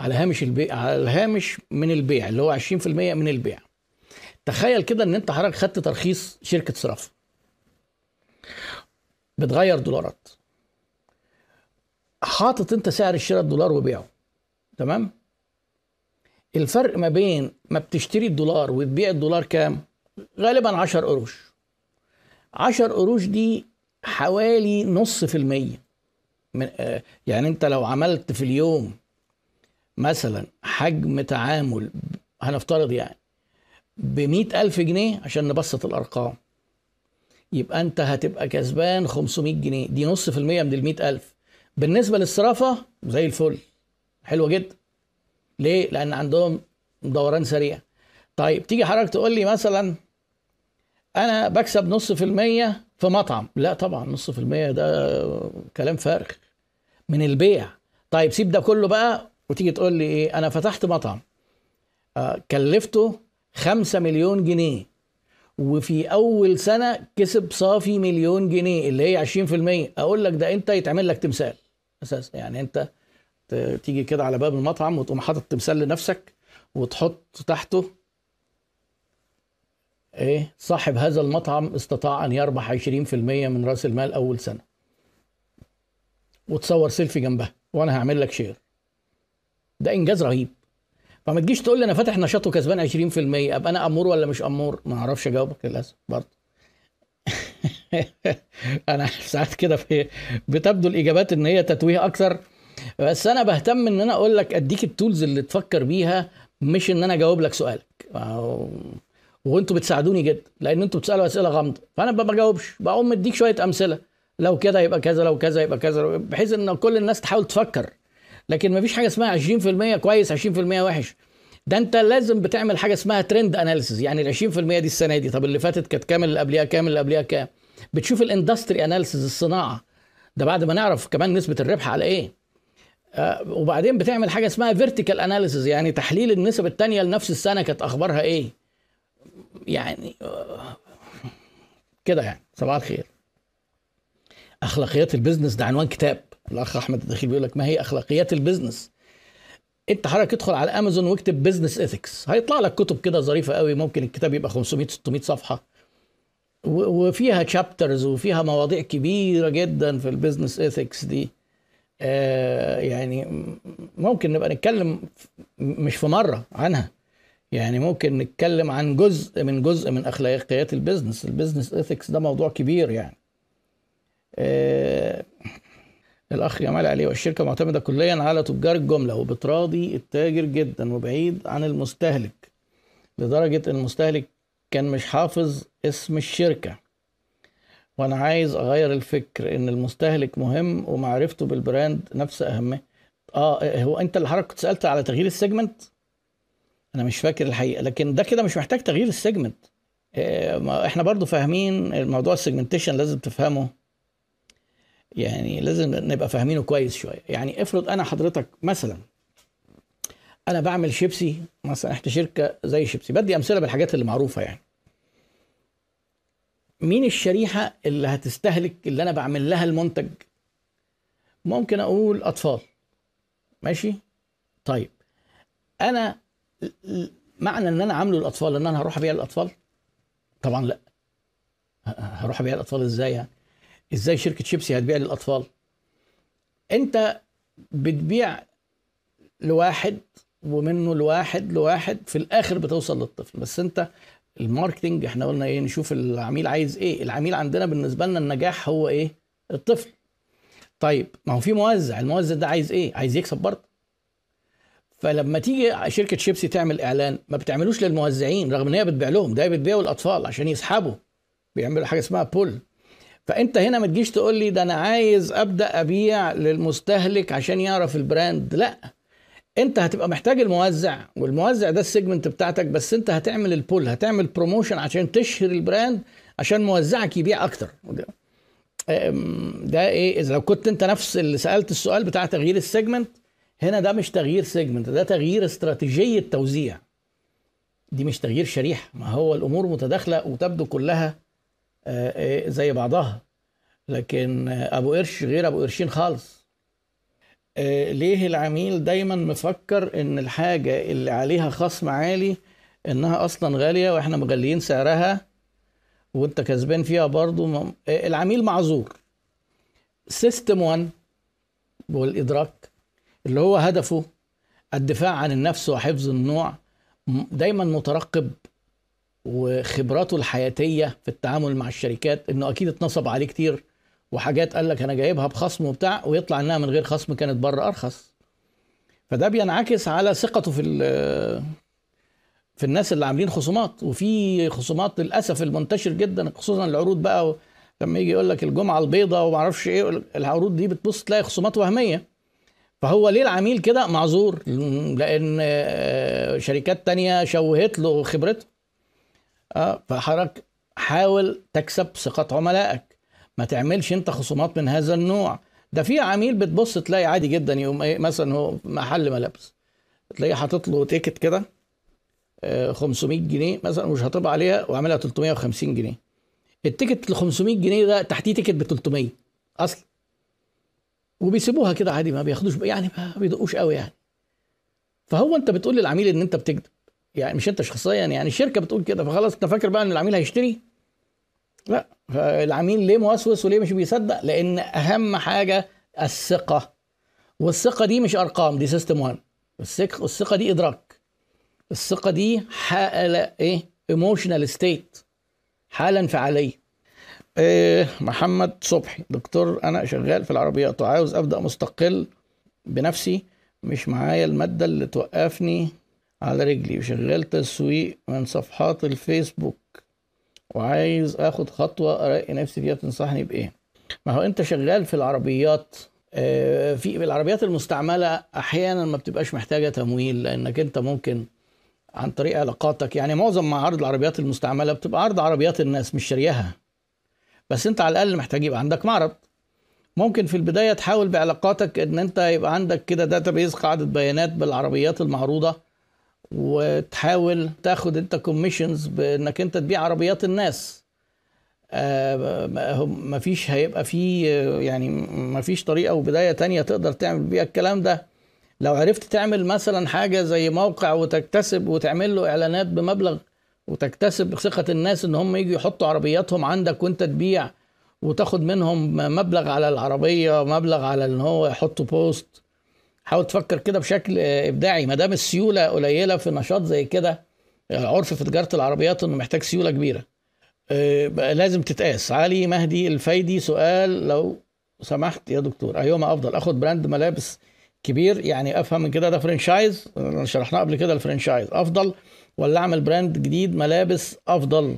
على هامش البيع على الهامش من البيع اللي هو 20% من البيع. تخيل كده إن أنت حضرتك خدت ترخيص شركة صرافه بتغير دولارات. حاطط انت سعر الشراء الدولار وبيعه. تمام؟ الفرق ما بين ما بتشتري الدولار وتبيع الدولار كام؟ غالبا 10 قروش. 10 قروش دي حوالي نص في المية. من آه يعني انت لو عملت في اليوم مثلا حجم تعامل هنفترض يعني بمئة ألف جنيه عشان نبسط الأرقام. يبقى انت هتبقى كسبان 500 جنيه. دي نص في المية من ال ألف. بالنسبة للصرافة زي الفل. حلوة جدا. ليه؟ لأن عندهم دوران سريع. طيب تيجي حضرتك تقول لي مثلا أنا بكسب نص في المية في مطعم. لا طبعا نص في المية ده كلام فارغ. من البيع. طيب سيب ده كله بقى وتيجي تقول لي إيه؟ أنا فتحت مطعم. آه كلفته خمسة مليون جنيه. وفي أول سنة كسب صافي مليون جنيه اللي هي 20% أقول لك ده أنت يتعمل لك تمثال أساسا. يعني أنت تيجي كده على باب المطعم وتقوم حاطط تمثال لنفسك وتحط تحته إيه صاحب هذا المطعم استطاع أن يربح 20% من رأس المال أول سنة. وتصور سيلفي جنبها وأنا هعمل لك share. ده إنجاز رهيب. فما تجيش تقول لي أنا فاتح نشاط وكسبان 20% أبقى أنا أمور ولا مش أمور؟ ما أعرفش أجاوبك للأسف برضه. أنا ساعات كده في بتبدو الإجابات إن هي تتويه أكثر بس أنا بهتم إن أنا أقول لك أديك ال tools اللي تفكر بيها مش إن أنا أجاوب لك سؤالك. وأنتوا بتساعدوني جدا لأن أنتوا بتسألوا أسئلة غامضة فأنا ما بجاوبش بقوم مديك شوية أمثلة. لو كده يبقى كذا لو كذا يبقى كذا بحيث إن كل الناس تحاول تفكر. لكن مفيش حاجة اسمها 20% كويس 20% وحش. ده انت لازم بتعمل حاجة اسمها trend analysis يعني ال 20% دي السنة دي. طب اللي فاتت كانت كام اللي قبليها كام اللي قبليها كام؟ بتشوف ال industry analysis الصناعة. ده بعد ما نعرف كمان نسبة الربح على إيه. آه، وبعدين بتعمل حاجة اسمها vertical analysis يعني تحليل النسب الثانية لنفس السنة كانت أخبارها إيه. يعني آه، كده يعني. صباح الخير. أخلاقيات ال business ده عنوان كتاب. الأخ أحمد الدخيل بيقول لك ما هي أخلاقيات ال business؟ أنت حضرتك ادخل على أمازون واكتب business ethics. هيطلع لك كتب كده ظريفة قوي ممكن الكتاب يبقى 500 600 صفحة. وفيها chapters وفيها مواضيع كبيرة جدا في ال business ethics دي. آه يعني ممكن نبقى نتكلم مش في مرة عنها. يعني ممكن نتكلم عن جزء من جزء من أخلاقيات ال business. ال business ethics ده موضوع كبير يعني. آه الأخ جمال علي والشركة معتمدة كليا على تجار الجملة وبتراضي التاجر جدا وبعيد عن المستهلك لدرجة إن المستهلك كان مش حافظ اسم الشركة. وأنا عايز أغير الفكر إن المستهلك مهم ومعرفته بال brand نفس اهميه آه هو أنت اللي حضرتك كنت سألت على تغيير ال segment أنا مش فاكر الحقيقة لكن ده كده مش محتاج تغيير ال segment آه إحنا برضو فاهمين الموضوع ال segmentation لازم تفهمه. يعني لازم نبقى فاهمينه كويس شوية. يعني افرض أنا حضرتك مثلا أنا بعمل شيبسي مثلا إحنا شركة زي شيبسي بدي أمثلة بالحاجات اللي معروفة يعني. مين الشريحة اللي هتستهلك اللي أنا بعمل لها المنتج؟ ممكن أقول أطفال. ماشي؟ طيب. أنا معنى إن أنا عامله الاطفال إن أنا هروح أبيع الاطفال طبعا لأ. هروح أبيع الاطفال إزاي يعني؟ إزاي شركة شيبسي هتبيع للأطفال؟ أنت بتبيع لواحد ومنه لواحد لواحد في الآخر بتوصل للطفل. بس أنت ال marketing إحنا قلنا إيه نشوف العميل عايز إيه. العميل عندنا بالنسبة لنا النجاح هو إيه؟ الطفل. طيب ما هو في موزع الموزع ده عايز إيه؟ عايز يكسب برضه. فلما تيجي شركة شيبسي تعمل إعلان ما بتعملوش للموزعين رغم إن هي بتبيع لهم ده بتبيعه للأطفال عشان يسحبوا بيعملوا حاجة اسمها pull فأنت هنا ما تجيش تقول لي ده أنا عايز أبدأ أبيع للمستهلك عشان يعرف ال brand. لا أنت هتبقى محتاج الموزع والموزع ده ال segment بتاعتك بس أنت هتعمل ال pull هتعمل promotion عشان تشهر ال brand عشان موزعك يبيع أكتر. ده إيه؟ إذا لو كنت أنت نفس اللي سألت السؤال بتاع تغيير ال segment هنا ده مش تغيير segment ده تغيير استراتيجية توزيع. دي مش تغيير شريحة ما هو الأمور متداخلة وتبدو كلها زي بعضها. لكن أبو قرش غير أبو قرشين خالص. آه، ليه العميل دايما مفكر إن الحاجة اللي عليها خصم عالي إنها أصلا غالية وإحنا مغليين سعرها وإنت كسبان فيها برضو؟ العميل معذور. سيستم 1 والإدراك اللي هو هدفه الدفاع عن النفس وحفظ النوع دايما مترقب وخبراته الحياتية في التعامل مع الشركات إنه أكيد اتنصب عليه كتير وحاجات قال لك أنا جايبها بخصم وبتاع ويطلع إنها من غير خصم كانت بره أرخص. فده بينعكس على ثقته في في الناس اللي عاملين خصومات. وفي خصومات للأسف المنتشر جدا خصوصا العروض بقى لما يجي يقول لك الجمعة البيضاء وما أعرفش إيه العروض دي بتبص تلاقي خصومات وهمية. فهو ليه العميل كده معذور؟ لأن شركات تانية شوهت له خبرته. آه فحضرتك حاول تكسب ثقة عملائك. ما تعملش انت خصومات من هذا النوع. ده في عميل بتبص تلاقي عادي جدا يوم إيه مثلا هو محل ملابس. تلاقيه حاطط له ticket كده 500 آه، جنيه مثلا مشطب عليها وعاملها 350 جنيه. ال ticket ال 500 جنيه ده تحتيه ticket ب 300 أصلا. وبيسيبوها كده عادي ما بياخدوش يعني ما بيدقوش قوي يعني. فهو انت بتقول للعميل إن انت بتكذب. يعني مش انت شخصيا يعني الشركة بتقول كده فخلاص أنت فاكر بقى إن العميل هيشتري؟ لا العميل ليه موسوس وليه مش بيصدق؟ لأن أهم حاجة الثقة والثقة دي مش أرقام دي system 1 الثقة دي إدراك. الثقة دي حالة إيه؟ emotional state حالة انفعالية. إيه محمد صبحي دكتور أنا شغال في العربيات وعاوز أبدأ مستقل بنفسي مش معايا المادة اللي توقفني على رجلي وشغال تسويق من صفحات الفيسبوك وعايز آخد خطوة ألاقي نفسي فيها تنصحني بإيه؟ ما هو أنت شغال في العربيات آه، في العربيات المستعملة أحيانا ما بتبقاش محتاجة تمويل لأنك أنت ممكن عن طريق علاقاتك يعني معظم معارض العربيات المستعملة بتبقى عرض عربيات الناس مش شاريها بس أنت على الأقل محتاج يبقى عندك معرض. ممكن في البداية تحاول بعلاقاتك إن أنت يبقى عندك كده database قاعدة بيانات بالعربيات المعروضة. وتحاول تاخد انت commissions بانك انت تبيع عربيات الناس. آه ما فيش هيبقى في يعني ما فيش طريقة وبداية تانية تقدر تعمل بيها الكلام ده. لو عرفت تعمل مثلا حاجة زي موقع وتكتسب وتعمل له إعلانات بمبلغ وتكتسب ثقة الناس إن هم يجوا يحطوا عربياتهم عندك وأنت تبيع وتاخد منهم مبلغ على العربية مبلغ على إن هو يحطوا بوست حاول تفكر كده بشكل إبداعي. ما دام السيولة قليلة في نشاط زي كده عرف في تجارة العربيات إنه محتاج سيولة كبيرة. بقى لازم تتقاس. علي مهدي الفايدي سؤال لو سمحت يا دكتور. ايهما أفضل. آخد brand ملابس كبير. يعني أفهم من كده ده franchise؟ شرحناه قبل كده ال franchise. أفضل ولا أعمل brand جديد ملابس أفضل؟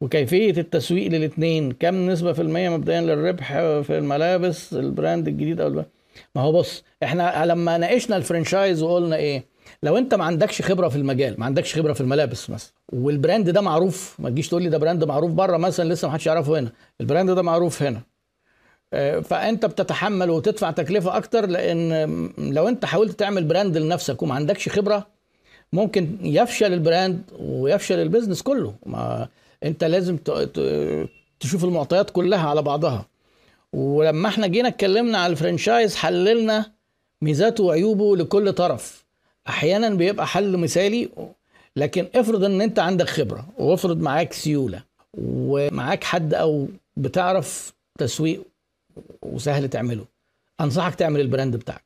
وكيفية التسويق للاثنين كم نسبة في المية مبدئيا للربح في الملابس ال brand الجديد أو ال brand. ما هو بص إحنا لما ناقشنا ال franchise وقلنا إيه لو أنت ما عندكش خبرة في المجال ما عندكش خبرة في الملابس مثلا وال brand ده معروف ما تجيش تقول لي ده brand معروف بره مثلا لسه ما حدش يعرفه هنا ال brand ده معروف هنا. فأنت بتتحمل وتدفع تكلفة أكتر لأن لو أنت حاولت تعمل brand لنفسك وما عندكش خبرة ممكن يفشل ال brand ويفشل ال business كله. ما أنت لازم تشوف المعطيات كلها على بعضها. ولما إحنا جينا اتكلمنا على ال franchise حللنا ميزاته وعيوبه لكل طرف. أحيانا بيبقى حل مثالي لكن افرض إن أنت عندك خبرة وافرض معاك سيولة ومعاك حد أو بتعرف تسويق وسهل تعمله أنصحك تعمل ال brand بتاعك.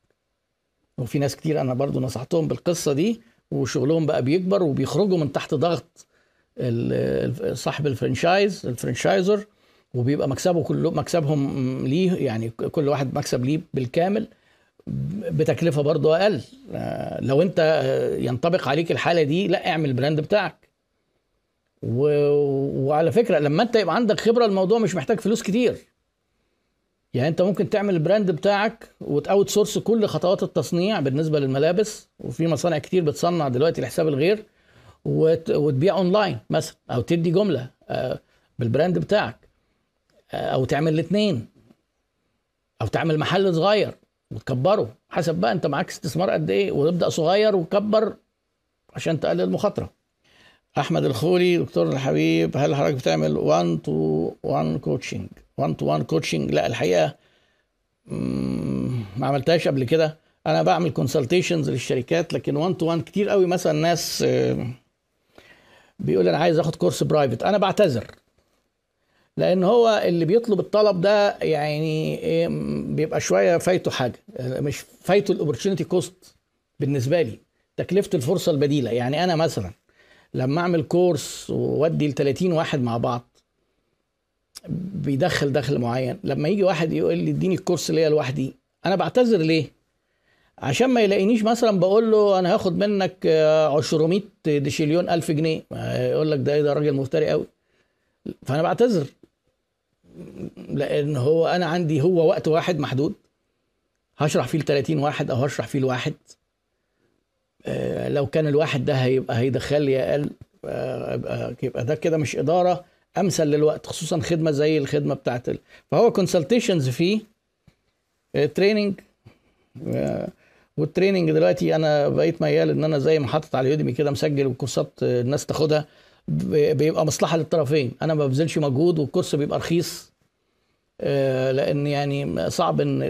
وفي ناس كتير أنا برضو نصحتهم بالقصة دي وشغلهم بقى بيكبر وبيخرجوا من تحت ضغط صاحب ال franchise ال franchisor. وبيبقى مكسبه كله مكسبهم ليه يعني كل واحد مكسب ليه بالكامل بتكلفة برضه أقل. لو أنت ينطبق عليك الحالة دي لا اعمل ال brand بتاعك. و... وعلى فكرة لما أنت يبقى عندك خبرة الموضوع مش محتاج فلوس كتير. يعني أنت ممكن تعمل ال brand بتاعك وت outsource كل خطوات التصنيع بالنسبة للملابس. وفي مصانع كتير بتصنع دلوقتي لحساب الغير وت... وتبيع اونلاين مثلا أو تدي جملة بال brand بتاعك. أو تعمل الاثنين. أو تعمل محل صغير وتكبره. حسب بقى أنت معاك استثمار قد إيه وتبدا صغير وكبر عشان تقلل المخاطرة. أحمد الخولي دكتور الحبيب هل حضرتك بتعمل 1 to 1 coaching 1 to 1 coaching لا الحقيقة ما عملتهاش قبل كده. أنا بعمل consultations للشركات لكن 1 to 1 كتير قوي. مثلا ناس بيقول أنا عايز آخد كورس private أنا بعتذر. لأن هو اللي بيطلب الطلب ده يعني إيه بيبقى شوية فايته حاجة مش فايته ال opportunity cost بالنسبة لي تكلفة الفرصة البديلة. يعني أنا مثلا لما أعمل كورس وودي ل 30 واحد مع بعض بيدخل دخل معين لما يجي واحد يقول لي اديني الكورس ليا لوحدي أنا بعتذر ليه؟ عشان ما يلاقينيش مثلا بقول له أنا هاخد منك 200 ديشيليون ألف جنيه. يقول لك ده إيه ده راجل مفتري قوي فأنا بعتذر. لأن هو أنا عندي هو وقت واحد محدود. هشرح فيه ل 30 واحد أو هشرح فيه لواحد لو كان الواحد ده هيبقى هيدخل لي أقل يبقى ده كده مش إدارة أمثل للوقت خصوصا خدمة زي الخدمة بتاعت. فهو consultations فيه training وال training دلوقتي أنا بقيت ميال إن أنا زي ما حاطط على Udemy كده مسجل وكورسات الناس تاخدها بيبقى مصلحة للطرفين. أنا ما ببذلش مجهود والكورس بيبقى رخيص. لأن يعني صعب إن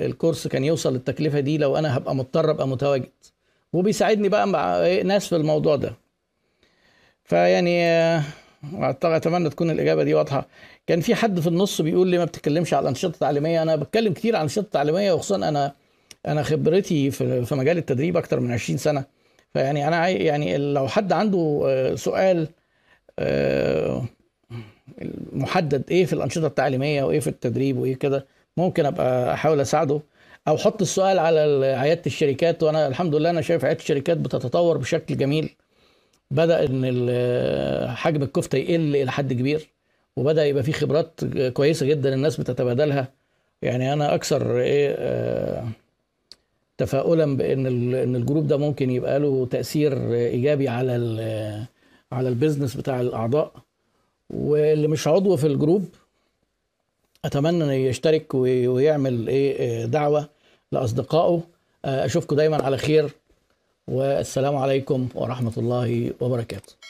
الكورس كان يوصل للتكلفة دي لو أنا هبقى مضطر أبقى متواجد. وبيساعدني بقى مع ناس في الموضوع ده. فيعني اتمنى تكون الإجابة دي واضحة. كان في حد في النص بيقول لي ما بتتكلمش على الأنشطة التعليمية. أنا بتكلم كتير عن الأنشطة التعليمية وخصوصا أنا أنا خبرتي في مجال التدريب أكتر من 20 سنة. فيعني أنا يعني لو حد عنده سؤال محدد إيه في الأنشطة التعليمية وإيه في التدريب وإيه كده. ممكن أبقى أحاول أساعده أو حط السؤال على عيادة الشركات وأنا الحمد لله أنا شايف عيادة الشركات بتتطور بشكل جميل. بدأ إن حجم الكفتة يقل إلى حد كبير وبدأ يبقى في خبرات كويسة جدا الناس بتتبادلها. يعني أنا أكثر إيه آه تفاؤلا بإن إن ال group ده ممكن يبقى له تأثير إيجابي على على ال business بتاع الأعضاء. واللي مش عضو في ال group أتمنى إنه يشترك وي- ويعمل إيه دعوة لأصدقائه. أشوفكم دايما على خير والسلام عليكم ورحمة الله وبركاته.